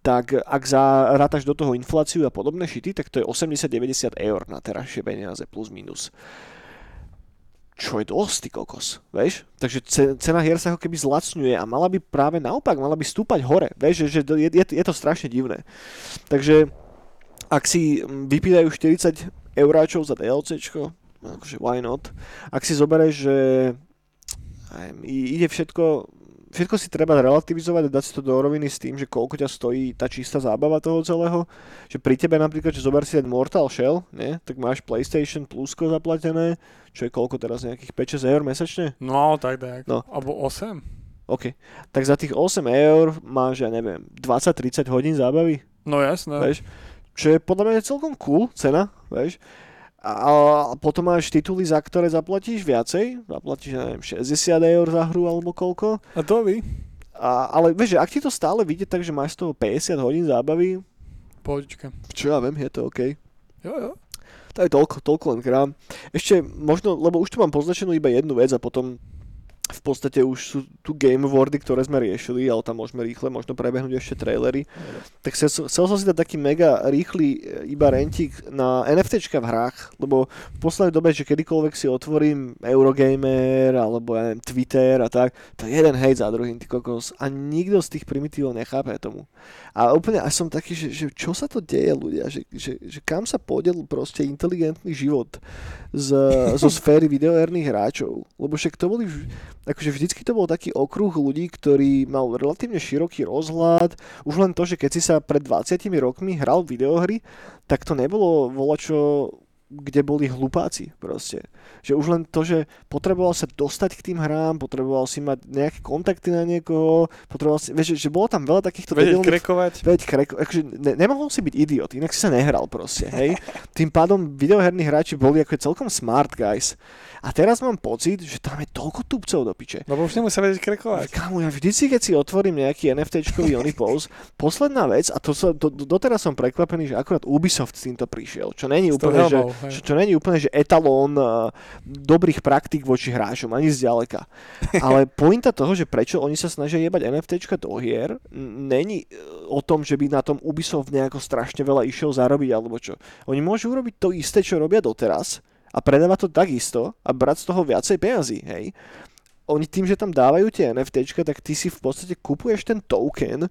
tak ak zarátaš do toho infláciu a podobné šity, tak to je 80-90 eur na terajšie peniaze plus minus. Čo je dosť, ty kokos, vieš? Takže ce- cena hier sa ako keby zlacňuje a mala by práve naopak, mala by stúpať hore, vieš, že, že je, je, je to strašne divné. Takže ak si vypýtajú 40 euráčov za DLCčko, akože why not? Ak si zoberieš, že ide všetko, všetko si treba relativizovať a dať si to do roviny s tým, že koľko ťa stojí tá čistá zábava toho celého. Že pri tebe napríklad, že zober si ten Mortal Shell, nie? tak máš PlayStation Plusko zaplatené, čo je koľko teraz, nejakých 5-6 eur mesačne? No, tak tak. No. Alebo 8. OK. Tak za tých 8 eur máš, ja neviem, 20-30 hodín zábavy, No jasné. vieš? Čo je podľa mňa celkom cool cena, vieš? A, potom máš tituly, za ktoré zaplatíš viacej, zaplatíš, ja neviem, 60 eur za hru alebo koľko. A to vy? A, ale vieš, ak ti to stále vidie tak, že máš z toho 50 hodín zábavy, Pohodička. čo ja viem, je to OK. Jo, jo. To je toľko, toľko len krám. Ešte možno, lebo už tu mám poznačenú iba jednu vec a potom v podstate už sú tu game wordy, ktoré sme riešili, ale tam môžeme rýchle možno prebehnúť ešte trailery. Tak chcel, chcel som si dať taký mega rýchly e, iba rentík na NFTčka v hrách, lebo v poslednej dobe, že kedykoľvek si otvorím Eurogamer alebo ja neviem, Twitter a tak, to je jeden hejt za druhým, ty kokos. A nikto z tých primitívov nechápe tomu. A úplne až som taký, že, že čo sa to deje ľudia, že, že, že kam sa podiel proste inteligentný život z, zo sféry *laughs* videoherných hráčov. Lebo však to boli, akože vždycky to bol taký okruh ľudí, ktorý mal relatívne široký rozhľad. Už len to, že keď si sa pred 20 rokmi hral videohry, tak to nebolo volačo kde boli hlupáci proste. Že už len to, že potreboval sa dostať k tým hrám, potreboval si mať nejaké kontakty na niekoho, potreboval si, vieš, že, že bolo tam veľa takýchto Vedieť debilných krekovať. Veď kreko, akože ne, nemohol si byť idiot, inak si sa nehral proste, hej. Tým pádom videoherní hráči boli ako celkom smart guys. A teraz mám pocit, že tam je toľko tupcov do piče. Lebo už nemusia vedieť krekovať. Kámo, ja vždycky, keď si otvorím nejaký NFTčkový Onipos, *laughs* posledná vec, a to sa, do, do, doteraz som prekvapený, že akurát Ubisoft s týmto prišiel, čo není úplne, že, hej. čo, čo není úplne, že etalón dobrých praktík voči hráčom, ani zďaleka. *laughs* Ale pointa toho, že prečo oni sa snažia jebať NFTčka do hier, není eh, o tom, že by na tom Ubisoft nejako strašne veľa išiel zarobiť, alebo čo. Oni môžu urobiť to isté, čo robia doteraz a predávať to takisto a brať z toho viacej peňazí, hej oni tým, že tam dávajú tie NFTčka, tak ty si v podstate kupuješ ten token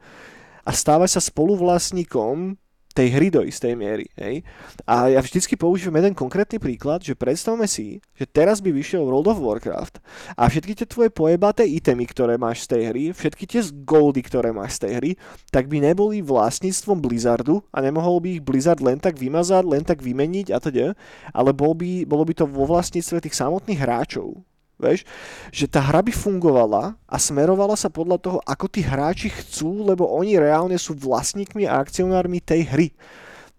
a stávaš sa spoluvlastníkom tej hry do istej miery. Hej? A ja vždycky používam jeden konkrétny príklad, že predstavme si, že teraz by vyšiel World of Warcraft a všetky tie tvoje pojebaté itemy, ktoré máš z tej hry, všetky tie goldy, ktoré máš z tej hry, tak by neboli vlastníctvom Blizzardu a nemohol by ich Blizzard len tak vymazať, len tak vymeniť a teda, ale bol by, bolo by to vo vlastníctve tých samotných hráčov. Vieš, že tá hra by fungovala a smerovala sa podľa toho, ako tí hráči chcú, lebo oni reálne sú vlastníkmi a akcionármi tej hry.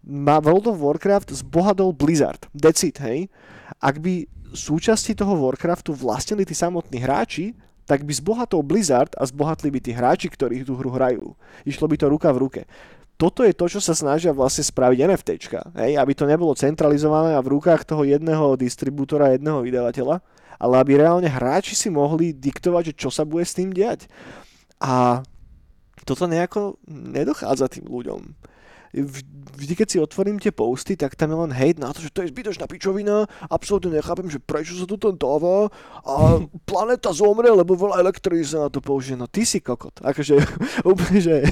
Má World of Warcraft zbohadol Blizzard. It, hej. Ak by súčasti toho Warcraftu vlastnili tí samotní hráči, tak by zbohatol Blizzard a zbohatli by tí hráči, ktorí tú hru hrajú. Išlo by to ruka v ruke. Toto je to, čo sa snažia vlastne spraviť NFTčka, hej, aby to nebolo centralizované a v rukách toho jedného distribútora, jedného vydavateľa, ale aby reálne hráči si mohli diktovať, že čo sa bude s tým diať. A toto nejako nedochádza tým ľuďom. Vždy, keď si otvorím tie posty, tak tam je len hate na to, že to je zbytočná pičovina, absolútne nechápem, že prečo sa to tam dáva a *laughs* planeta zomre, lebo veľa elektriny sa na to použije. No ty si kokot. Akože *laughs* úplne, že,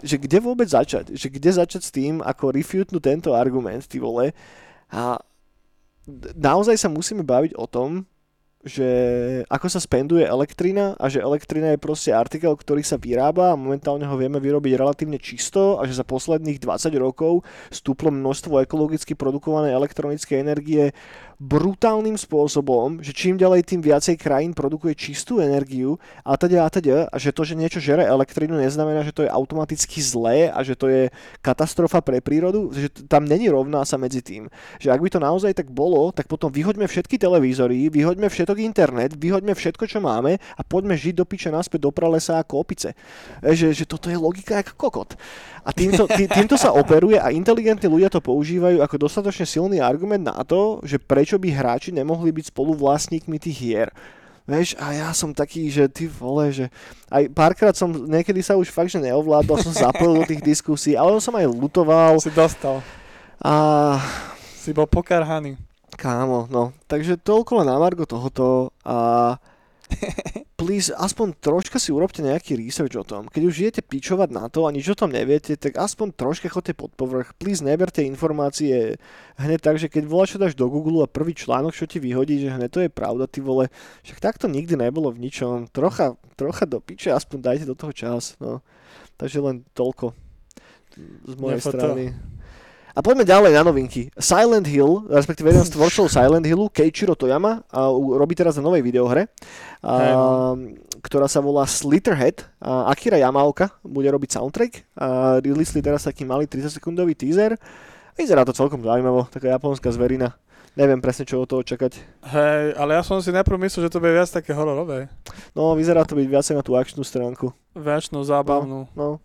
že kde vôbec začať? Že kde začať s tým, ako refutnúť tento argument, ty vole. A naozaj sa musíme baviť o tom, že ako sa spenduje elektrina a že elektrina je proste artikel, ktorý sa vyrába a momentálne ho vieme vyrobiť relatívne čisto a že za posledných 20 rokov stúplo množstvo ekologicky produkovanej elektronickej energie brutálnym spôsobom, že čím ďalej tým viacej krajín produkuje čistú energiu a teda a teda a že to, že niečo žere elektrinu neznamená, že to je automaticky zlé a že to je katastrofa pre prírodu, že tam není rovná sa medzi tým. Že ak by to naozaj tak bolo, tak potom vyhoďme všetky televízory, vyhoďme všetok internet, vyhoďme všetko, čo máme a poďme žiť do piče naspäť do pralesa ako opice. E, Že, že toto je logika ako kokot. A týmto, tý, týmto sa operuje a inteligentní ľudia to používajú ako dostatočne silný argument na to, že prečo by hráči nemohli byť spoluvlastníkmi tých hier. Vieš, a ja som taký, že ty vole, že aj párkrát som, niekedy sa už fakt, že neovládal, som zapojil do tých diskusí, ale som aj lutoval Si dostal. a Si bol pokarhaný. Kámo, no. Takže toľko len na Margo tohoto a *laughs* please, aspoň troška si urobte nejaký research o tom. Keď už idete pičovať na to a nič o tom neviete, tak aspoň troška chodte pod povrch. Please, neberte informácie hneď tak, že keď voláš dáš do Google a prvý článok, čo ti vyhodí, že hneď to je pravda, ty vole. Však takto nikdy nebolo v ničom. Trocha, trocha do piče, aspoň dajte do toho čas. No. Takže len toľko z mojej Nefoto. strany. A poďme ďalej na novinky. Silent Hill, respektíve jeden z tvorcov Silent Hillu, Keiichiro Toyama, a robí teraz na novej videohre, a, no. ktorá sa volá Slitterhead. A Akira Yamaoka bude robiť soundtrack. A releasli teraz taký malý 30-sekundový teaser. Vyzerá to celkom zaujímavo, taká japonská zverina. Neviem presne, čo od toho čakať. Hej, ale ja som si najprv myslel, že to bude viac také hororové. No, vyzerá to byť viacej na tú akčnú stránku. Viačnú, zábavnú. No.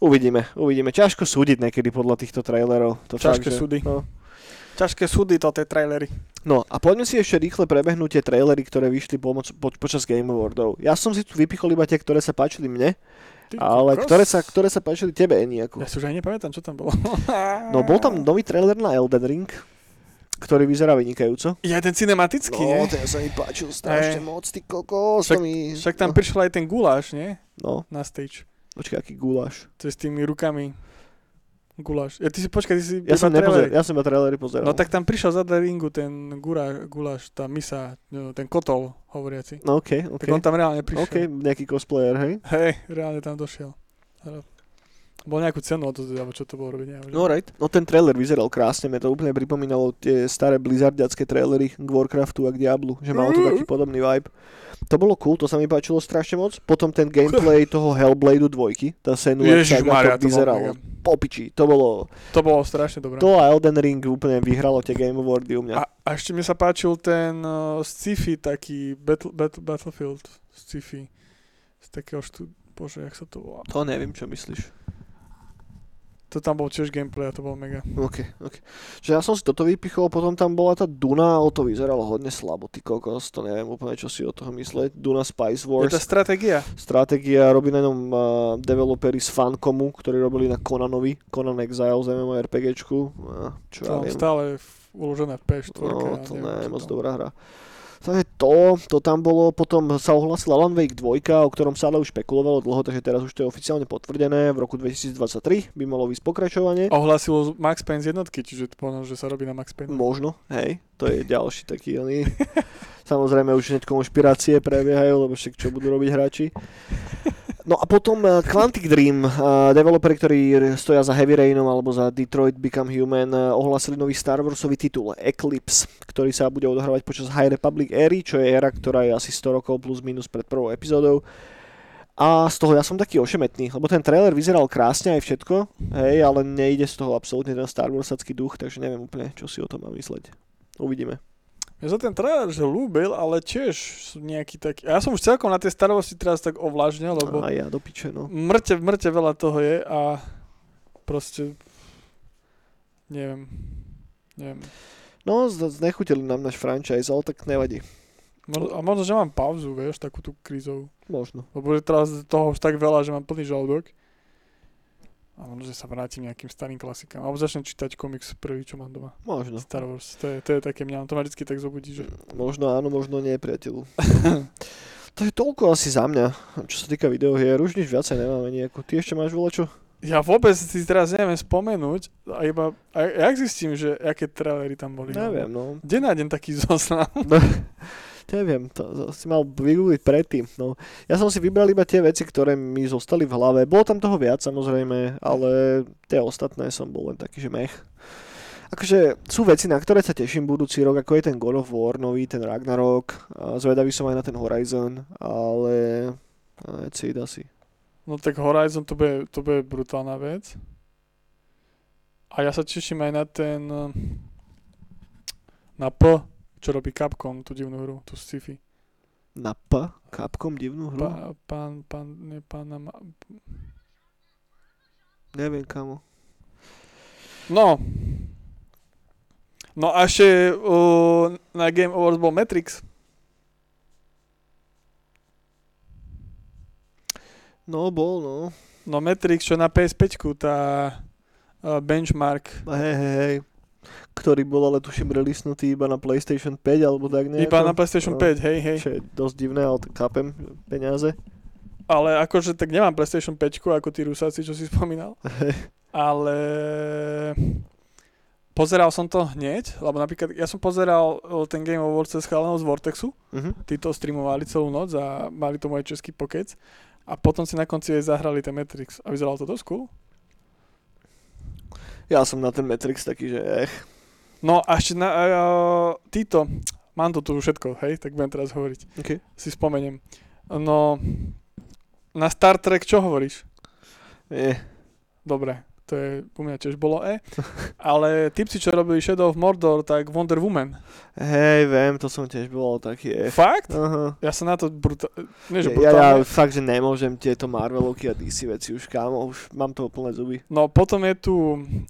Uvidíme, uvidíme. Ťažko súdiť niekedy podľa týchto trailerov. To Ťažké fakt, že- súdy. No. Ťažké súdy to, tie trailery. No a poďme si ešte rýchle prebehnúť tie trailery, ktoré vyšli pomoc, po, počas Game Awardov. Ja som si tu vypichol iba tie, ktoré sa páčili mne, Ty ale ktoré sa, ktoré sa páčili tebe, Eniaku. Ja si už aj nepamätám, čo tam bolo. No bol tam nový trailer na Elden Ring, ktorý vyzerá vynikajúco. Je ten cinematický, No, nie? ten sa mi páčil strašne Hej. moc, ty kokos. Však- mi... Však tam no, prišiel aj ten guláš, nie? no, Na stage. Počkaj, aký guláš. To je s tými rukami. Guláš. Ja, ty si, počkaj, ty si Ja som, nepozer, ja som iba trailery pozeral. No tak tam prišiel za ringu ten gura, guláš, tá misa, no, ten kotol hovoriaci. No okej, Tak okej. on tam reálne prišiel. OK, nejaký cosplayer, hej? Hej, reálne tam došiel. Bol nejakú cenu o to, alebo čo to bolo robiť, neviem. No right. No ten trailer vyzeral krásne, mne to úplne pripomínalo tie staré blizzardiacké trailery k Warcraftu a k Diablu, že malo to taký podobný vibe. To bolo cool, to sa mi páčilo strašne moc. Potom ten gameplay *laughs* toho Hellblade 2, tá Senua saga, to vyzeralo popiči. To bolo, To bolo strašne dobré. to a Elden Ring úplne vyhralo tie Game Awardy u mňa. A, a ešte mi sa páčil ten uh, sci-fi taký battle, battle, Battlefield sci-fi. Z takého štú... Bože, jak sa to volá. To neviem, čo myslíš. To tam bol tiež gameplay a to bol mega. OK, OK. Že ja som si toto vypichol, potom tam bola tá Duna, ale to vyzeralo hodne slabo, ty kokos, to neviem úplne, čo si o toho mysleť. Duna Spice Je Wars. to stratégia. Stratégia, robí na ňom uh, developeri z Fancomu, ktorí robili na Conanovi, Conan Exiles, MMORPGčku. Uh, čo ja Tam viem. stále uložené v PS4. No, to je čo moc dobrá hra. Takže to, to tam bolo, potom sa ohlasila Alan Wake 2, o ktorom sa ale už špekulovalo dlho, takže teraz už to je oficiálne potvrdené. V roku 2023 by malo vysť pokračovanie. Ohlasilo Max Payne z jednotky, čiže povedal, že sa robí na Max Payne. Možno, hej, to je ďalší taký oný. Samozrejme už hneď konšpirácie prebiehajú, lebo však čo budú robiť hráči. No a potom eh, Quantic Dream, eh, developeri, ktorí stoja za Heavy Rainom alebo za Detroit Become Human, eh, ohlasili nový Star Warsový titul Eclipse, ktorý sa bude odohrávať počas High Republic éry, čo je éra, ktorá je asi 100 rokov plus minus pred prvou epizódou. A z toho ja som taký ošemetný, lebo ten trailer vyzeral krásne aj všetko, hej, ale nejde z toho absolútne ten Star Warsacký duch, takže neviem úplne, čo si o tom mám mysleť. Uvidíme. Ja sa ten trailer že ľúbil, ale tiež sú nejaký taký... A ja som už celkom na tej starosti teraz tak ovlážnil, lebo A ja do piče, no. mŕte, mŕte veľa toho je a proste neviem, neviem. No, znechutili nám náš franchise, ale tak nevadí. Možno, a možno, že mám pauzu, vieš, takú tú krízovú. Možno. Lebo že teraz toho už tak veľa, že mám plný žalúdok. A možno, že sa vrátim nejakým starým klasikám. Alebo začnem čítať komiks prvý, čo mám doma. Možno. Star Wars. To je, to je také mňa, to ma vždy tak zobudí, že... Možno áno, možno nie, priateľu. *laughs* to je toľko asi za mňa, čo sa týka videohier. Už nič viacej nemáme nejako. Ty ešte máš čo? Ja vôbec si teraz neviem spomenúť, a iba, a jak zistím, že aké trailery tam boli? Neviem, no. Kde nájdem taký *laughs* zoznam? no *laughs* neviem, to, to si mal vygoogliť predtým. No. Ja som si vybral iba tie veci, ktoré mi zostali v hlave. Bolo tam toho viac samozrejme, ale tie ostatné som bol len taký, že mech. Akože sú veci, na ktoré sa teším budúci rok, ako je ten God of War nový, ten Ragnarok. Zvedavý som aj na ten Horizon, ale let's see, asi. No tak Horizon to bude, to bude brutálna vec. A ja sa teším aj na ten... Na P, čo robí Capcom, tú divnú hru, tú sci-fi. Na P? Capcom divnú hru? Pa, pán, pán, nie pán, ma... Neviem, kamo. No. No a ešte uh, na Game Awards bol Matrix. No, bol, no. No Matrix, čo na PS5, tá uh, benchmark. Hej, hej, hej. Ktorý bol ale tuším releasnutý iba na PlayStation 5 alebo tak nejako. Iba na PlayStation No. 5, hej, hej. Čo je dosť divné, ale tak chápem peniaze. Ale akože tak nemám PlayStation 5 ako tí Rusáci, čo si spomínal. Ale pozeral som to hneď, lebo napríklad ja som pozeral ten Game Awards cez z Vortexu, Mhm. tí to streamovali celú noc a mali to môj český pokec a potom si na konci aj zahrali ten Matrix a vyzeralo to dosť cool. Ja som na ten Matrix taký, že ech. No a ešte na, uh, títo, mám to tu všetko, hej, tak budem teraz hovoriť, OK. si spomeniem. No, na Star Trek čo hovoríš? Nie. Dobre, to je, u mňa tiež bolo E. Ale typci, čo robili Shadow of Mordor, tak Wonder Woman. Hej, viem, to som tiež bol taký ech. Fakt? Aha. Ja sa na to brutálne... Ja, ja, fakt, že nemôžem tieto Marvelovky a DC veci už, kámo, už mám toho plné zuby. No potom je tu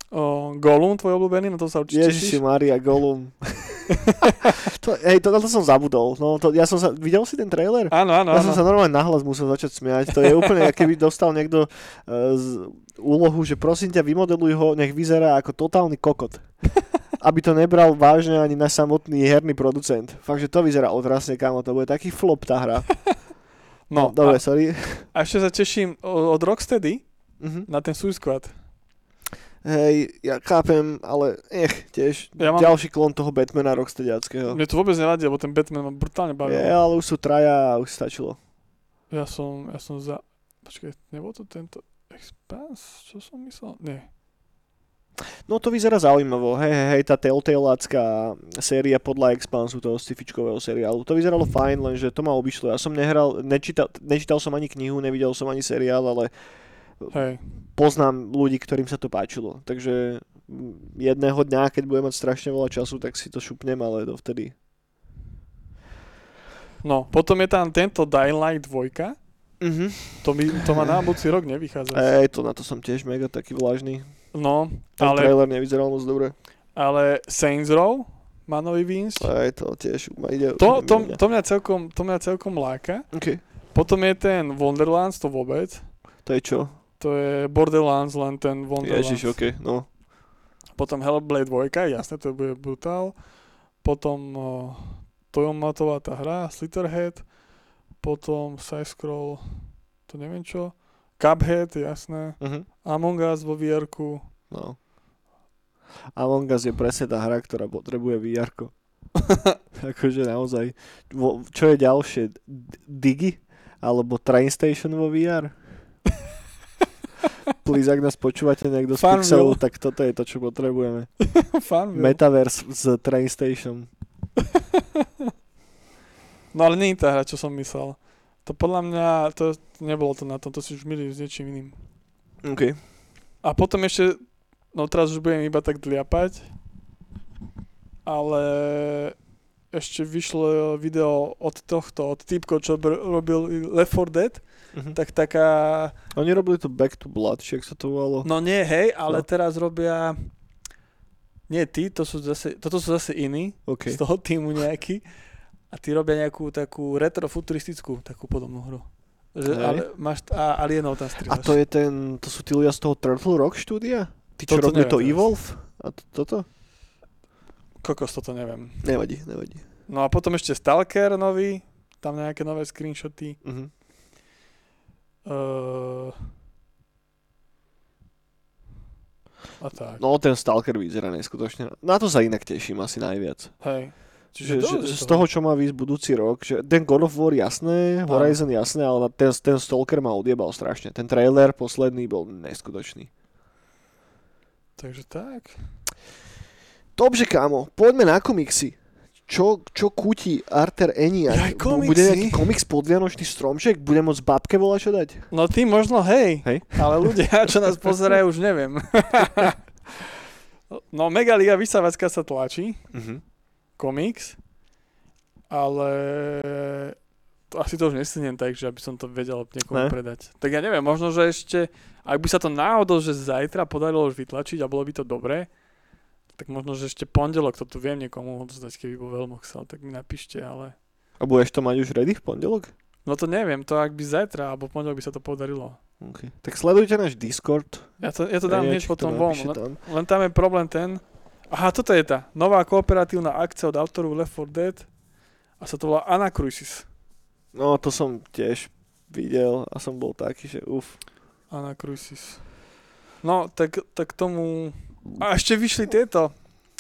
o, Gollum, tvoj obľúbený, na to sa určite Ježiši. Maria, Gollum. *laughs* to, hej, to, to som zabudol. No, to, ja som sa, videl si ten trailer? Áno, áno, Ja áno. som sa normálne nahlas musel začať smiať. To je úplne, keby dostal niekto uh, z úlohu, že prosím ťa, vymodeluj ho, nech vyzerá ako totálny kokot. *laughs* Aby to nebral vážne ani na samotný herný producent. Fakt, že to vyzerá otrasne, kámo, to bude taký flop tá hra. No, Dobre, a, sorry. a ešte sa teším od Rocksteady Mhm. na ten Suicide Squad. Hej, ja chápem, ale ech, tiež ja mám- ďalší klon toho Batmana Rocksteadiackého. Mne to vôbec nevadí, lebo ten Batman ma brutálne bavil. Je, ale už sú traja a už stačilo. Ja som, ja som za... Počkaj, nebol to tento Expanse? Čo som myslel? Nie. No to vyzerá zaujímavo, hej, hej, hej, tá Telltaleácká séria podľa Expansu toho sci-fičkového seriálu. To vyzeralo fajn, lenže to ma obišlo. Ja som nehral, nečítal, nečítal som ani knihu, nevidel som ani seriál, ale Hej. poznám ľudí, ktorým sa to páčilo. Takže jedného dňa, keď budem mať strašne veľa času, tak si to šupnem, ale dovtedy. No, potom je tam tento Dying Light 2. Mhm. To, mi, to má na budúci rok nevychádza. Ej, to na to som tiež mega taký vlažný. No, Ten ale, trailer nevyzeral moc dobre. ale Saints Row má nový výjsť. Ej, to tiež ma ide. To, to, mňa. to, mňa celkom, to mňa celkom láka. OK. Potom je ten Wonderlands, to vôbec. To je čo? To je Borderlands, len ten Wonderlands. Ježiš, OK, no. Potom Hellblade 2, jasne, to bude brutál. Potom uh, Toyomatová tá hra, Slitterhead. Potom Side-Scroll, to neviem čo. Cuphead, jasné. Uh-huh. Among Us vo vr No. Among Us je presne tá hra, ktorá potrebuje vr *laughs* akože naozaj. Vo, čo je ďalšie? Digi? Alebo Train Station vo VR? *laughs* Please, ak nás počúvate niekto z Farmville. Pixelu, tak toto je to, čo potrebujeme. *laughs* Farmville. Metaverse z Train Station. No ale nie je tá hra, čo som myslel. To podľa mňa, to nebolo to na tom, to si už milí s niečím iným. OK. A potom ešte, no teraz už budem iba tak dliapať, ale ešte vyšlo video od tohto, od týpko, čo br- robil Left 4 Dead, Mhm. tak taká, Oni robili to Back to Blood, či ak sa to volalo. no nie, hej, ale No. teraz robia, nie tí, to sú zase, toto sú zase iní, OK. z toho týmu nejaký, a tí robia nejakú takú retrofuturistickú, takú podobnú hru. Že, Hej. ale máš, a alienov tam A strieľaš. to je ten, to sú tí ľudia z toho Turtle Rock štúdia? Tí, čo robili to. Evolve? A to, toto? Kokos, toto neviem. Nevadí, nevadí. No a potom ešte Stalker nový, tam nejaké nové screenshoty. Mhm. Uh, a tak. No ten Stalker vyzerá neskutočne. Na to sa inak teším asi najviac. Hej. Že, že, dosť že z toho, čo má výsť budúci rok, že ten God of War jasné. Horizon jasné, ale ten, ten Stalker ma odjebal strašne. Ten trailer posledný bol neskutočný. Takže tak. Dobře, kámo, poďme na komiksy. Čo, čo kúti Arter Eniak? Bu- Bude nejaký komiks podvianočný stromček? Bude môcť babke volať čo dať? No ty možno hej, Hej. ale ľudia, čo nás pozerajú, už neviem. *laughs* no Mega Liga vysávacka sa tlačí, Mhm. Komiks, ale to asi to už nestiniem tak, že aby som to vedel niekomu Ne? predať. Tak ja neviem, možno, že ešte, ak by sa to náhodou, že zajtra podarilo už vytlačiť a bolo by to dobré, tak možno, že ešte pondelok to tu viem niekomu odozdať, keby bol veľmi chcel, tak mi napíšte, ale... A budeš to mať už ready v pondelok? No to neviem, to ak by zajtra alebo pondelok by sa to podarilo. Okay. Tak sledujte náš Discord. Ja to, ja to dám hneď to potom von. Len, len tam je problém ten, Aha, toto je tá nová kooperatívna akcia od autoru Left 4 Dead a sa to volá Anacruisis. No, to som tiež videl a som bol taký, že uf. Anacruisis. No, tak, tak tomu... A ešte vyšli tieto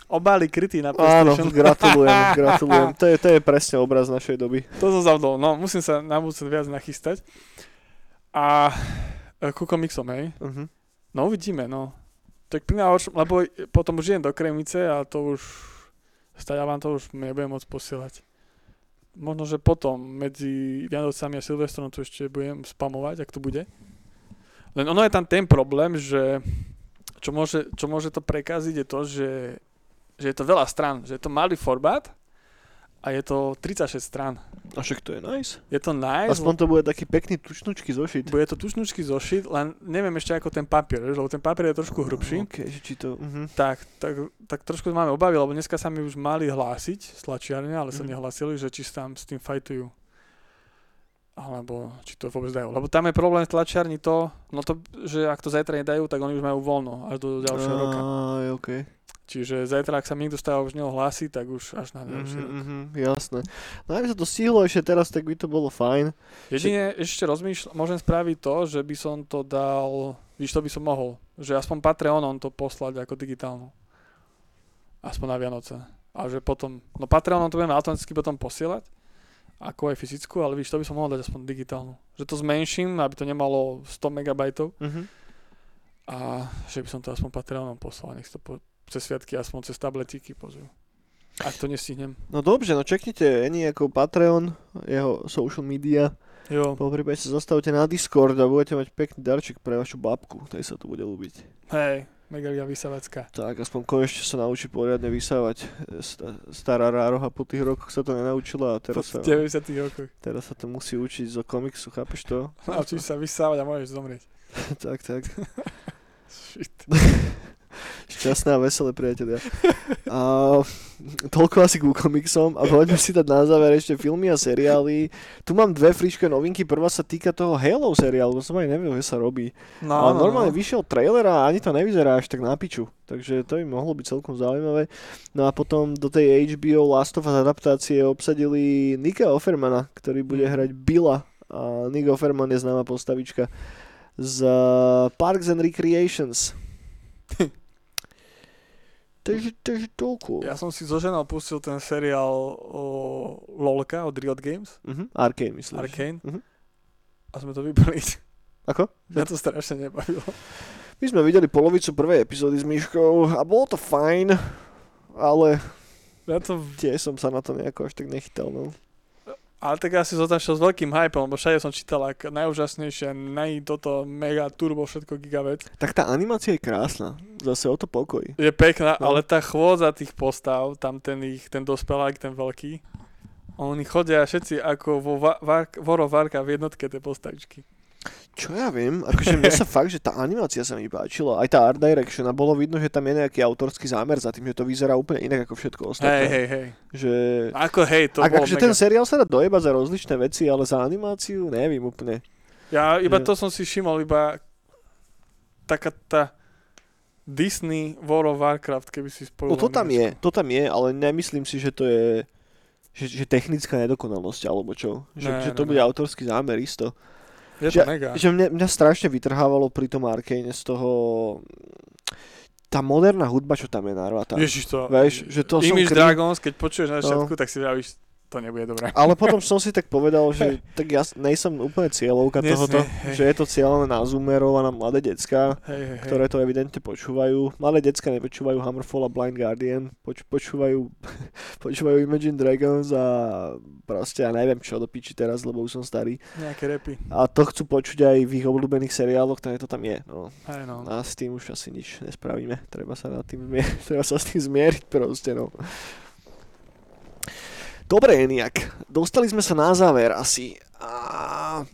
obály krytý na Áno, PlayStation. gratulujem, *laughs* gratulujem. To je, to je presne obraz našej doby. To som zavdol. No, musím sa na budúce viac nachystať. A e, ku komiksom, hej. Uh-huh. No uvidíme, no. Tak pri najhoršom, lebo potom už idem do Kremice a to už, stále vám to už nebudem môcť posielať. Možno, že potom medzi Vianocami a Silvestrom to ešte budem spamovať, ak to bude. Len ono je tam ten problém, že čo môže, čo môže to prekaziť je to, že, že je to veľa stran, že je to malý formát a je to 36 stran. A však to je nice. Je to nice, Aspoň to bude taký pekný tučnučký zošit. bude to tučnučky zošit, len neviem ešte ako ten papier, lebo ten papier je trošku hrubší. OK, že či to... Uh-huh. Tak, tak, tak trošku máme obavy, lebo dneska sa mi už mali hlásiť z tlačiarne, ale sa Mhm. nehlásili, že či tam s tým fajtujú. Alebo či to vôbec dajú. Lebo tam je problém v tlačiarni to, no to, že ak to zajtra nedajú, tak oni už majú voľno až do ďalšieho roka. Aj, OK. Čiže zajtra, ak sa mi niekto stále už neho hlási, tak už až na ďalší Mhm, rok. mhm, jasné. No aby sa to stihlo ešte teraz, tak by to bolo fajn. Jedine ešte rozmýšľam, môžem spraviť to, že by som to dal, víš, to by som mohol, že aspoň Patreonom to poslať ako digitálnu. Aspoň na Vianoce. A že potom, no Patreonom to budeme automaticky potom posielať, ako aj fyzickú, ale víš, to by som mohol dať aspoň digitálnu. Že to zmenším, aby to nemalo 100 megabajtov Mhm. a že by som to aspoň Patreonom poslal, nech to po, cez sviatky aspoň cez tabletiky pozrú. Ak to nestihnem. No dobře, no čeknite Eni ako Patreon, jeho social media. Jo, Po prípade sa zastavte na Discord a budete mať pekný darček pre vašu babku. Tej sa tu bude ľúbiť. hej, Megalia Vysavacká. Tak, aspoň konečne sa naučí poriadne vysávať. Sta- Stará rároha po tých rokoch sa to nenaučila a Po teraz sa, 90 rokoch. teraz sa to musí učiť zo komiksu, chápeš to? *laughs* Naučíš sa vysávať a môžeš zomrieť. *laughs* tak, tak. *laughs* Shit. Šťastné a veselé priatelia. A, toľko asi ku komiksom a poďme si dať na záver ešte filmy a seriály. Tu mám dve frišké novinky. Prvá sa týka toho Halo seriálu, to som aj nevedel, že sa robí. No, ale no, normálne no. vyšiel trailer a ani to nevyzerá až tak na piču. Takže to by mohlo byť celkom zaujímavé. No a potom do tej HBO Last of Us adaptácie obsadili Nika Offermana, ktorý bude Mhm. hrať Billa. A Nick Offerman je známa postavička z Parks and Recreations. *laughs* takže, takže toľko. Ja som si zo ženou pustil ten seriál o LOLka od Riot Games, Uh-huh. Arcane, myslíš? Arcane, Mhm. a sme to vybrali. Ako? *laughs* Mňa to strašne nebavilo. My sme videli polovicu prvej epizódy s Myškou a bolo to fajn, ale Ja to, tiež som sa na to nejako až tak nechytal. No. Ale tak ja si zotašiel s veľkým hypom, lebo všade som čítal ak najúžasnejšie, naj toto mega turbo všetko gigavec. Tak tá animácia je krásna. Zase o to pokoj. Je pekná, No. ale tá chôdza tých postav, tam ten ich, ten dospelák, ten veľký, oni chodia všetci ako vo Va- Var- Warcraft v jednotke tie postavičky. Čo ja viem, akože mne sa *laughs* fakt, že tá animácia sa mi páčila. Aj tá art direction a bolo vidno, že tam je nejaký autorský zámer za tým, že to vyzerá úplne inak ako všetko Hej, ostatné. hej, hej. Že... Ako hej, to Ak, bolo akože mega. ten seriál sa dá dojebať za rozličné veci, ale za animáciu neviem úplne. Ja iba Že- to som si všimol, iba taká tá Disney World of Warcraft, keby si spojil. No to tam je, to tam je, ale nemyslím si, že to je že, že technická nedokonalosť, alebo čo. Že, Ne, že ne, to bude ne. autorský zámer, isto. Je že- to mega. Že mňa, mňa strašne vytrhávalo pri tom Arkane z toho tá moderná hudba, čo tam je narvatá. Ježiš to. Vieš, že to som Image kri- Dragons, keď počuješ na No. začiatku, tak si vravíš, to nebude dobré. Ale potom *laughs* som si tak povedal, že tak ja nejsem úplne cieľovka Nie, tohoto, hej. že je to cieľené na zoomerov a na mladé decka, Hej, hej, ktoré to evidentne počúvajú. Malé decka nepočúvajú Hammerfall a Blind Guardian, poč- počúvajú, *laughs* počúvajú Imagine Dragons a proste ja neviem čo do piči teraz, lebo už som starý. Nejaké repy. A to chcú počuť aj v ich obľúbených seriáloch, takže to tam je. No. Hej, no. A s tým už asi nič nespravíme. Treba sa, nad tým zmier- *laughs* treba sa s tým zmieriť proste, no. Dobre, Eniak. Dostali sme sa na záver asi. A...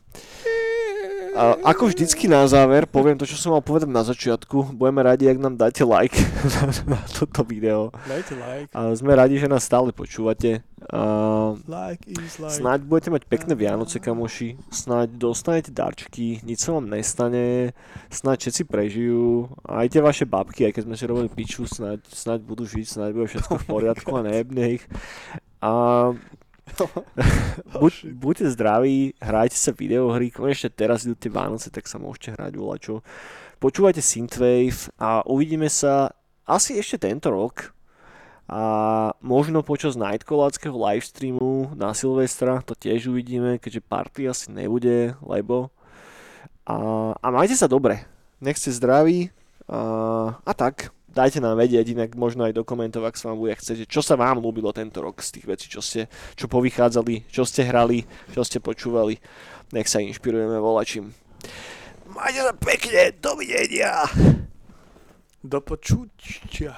A ako vždycky na záver, poviem to, čo som mal povedať na začiatku. Budeme radi, ak nám dáte like *laughs* na toto video. Dajte like. A sme radi, že nás stále počúvate. A Like is like. snáď budete mať pekné Vianoce, kamoši. Snáď dostanete darčeky, nič sa vám nestane. Snáď všetci prežijú. Aj tie vaše babky, aj keď sme si robili piču, snáď, snáď budú žiť, snáď bude všetko v poriadku a nejebne ich. A *laughs* buď, buďte zdraví, hrajte sa videohry, konečne teraz idú tie Vánoce, tak sa môžete hrať volačo. Počúvajte Synthwave a uvidíme sa asi ešte tento rok a možno počas Nightcalláckého livestreamu na Silvestra to tiež uvidíme, keďže party asi nebude, lebo. A, a majte sa dobre, nech ste zdraví. A, a tak, dajte nám vedieť, inak možno aj do komentov, ak sa vám bude chcieť, čo sa vám ľúbilo tento rok z tých vecí, čo ste, čo povychádzali, čo ste hrali, čo ste počúvali. Nech sa inšpirujeme volačím. Majte sa pekne, dovidenia! Do počutia.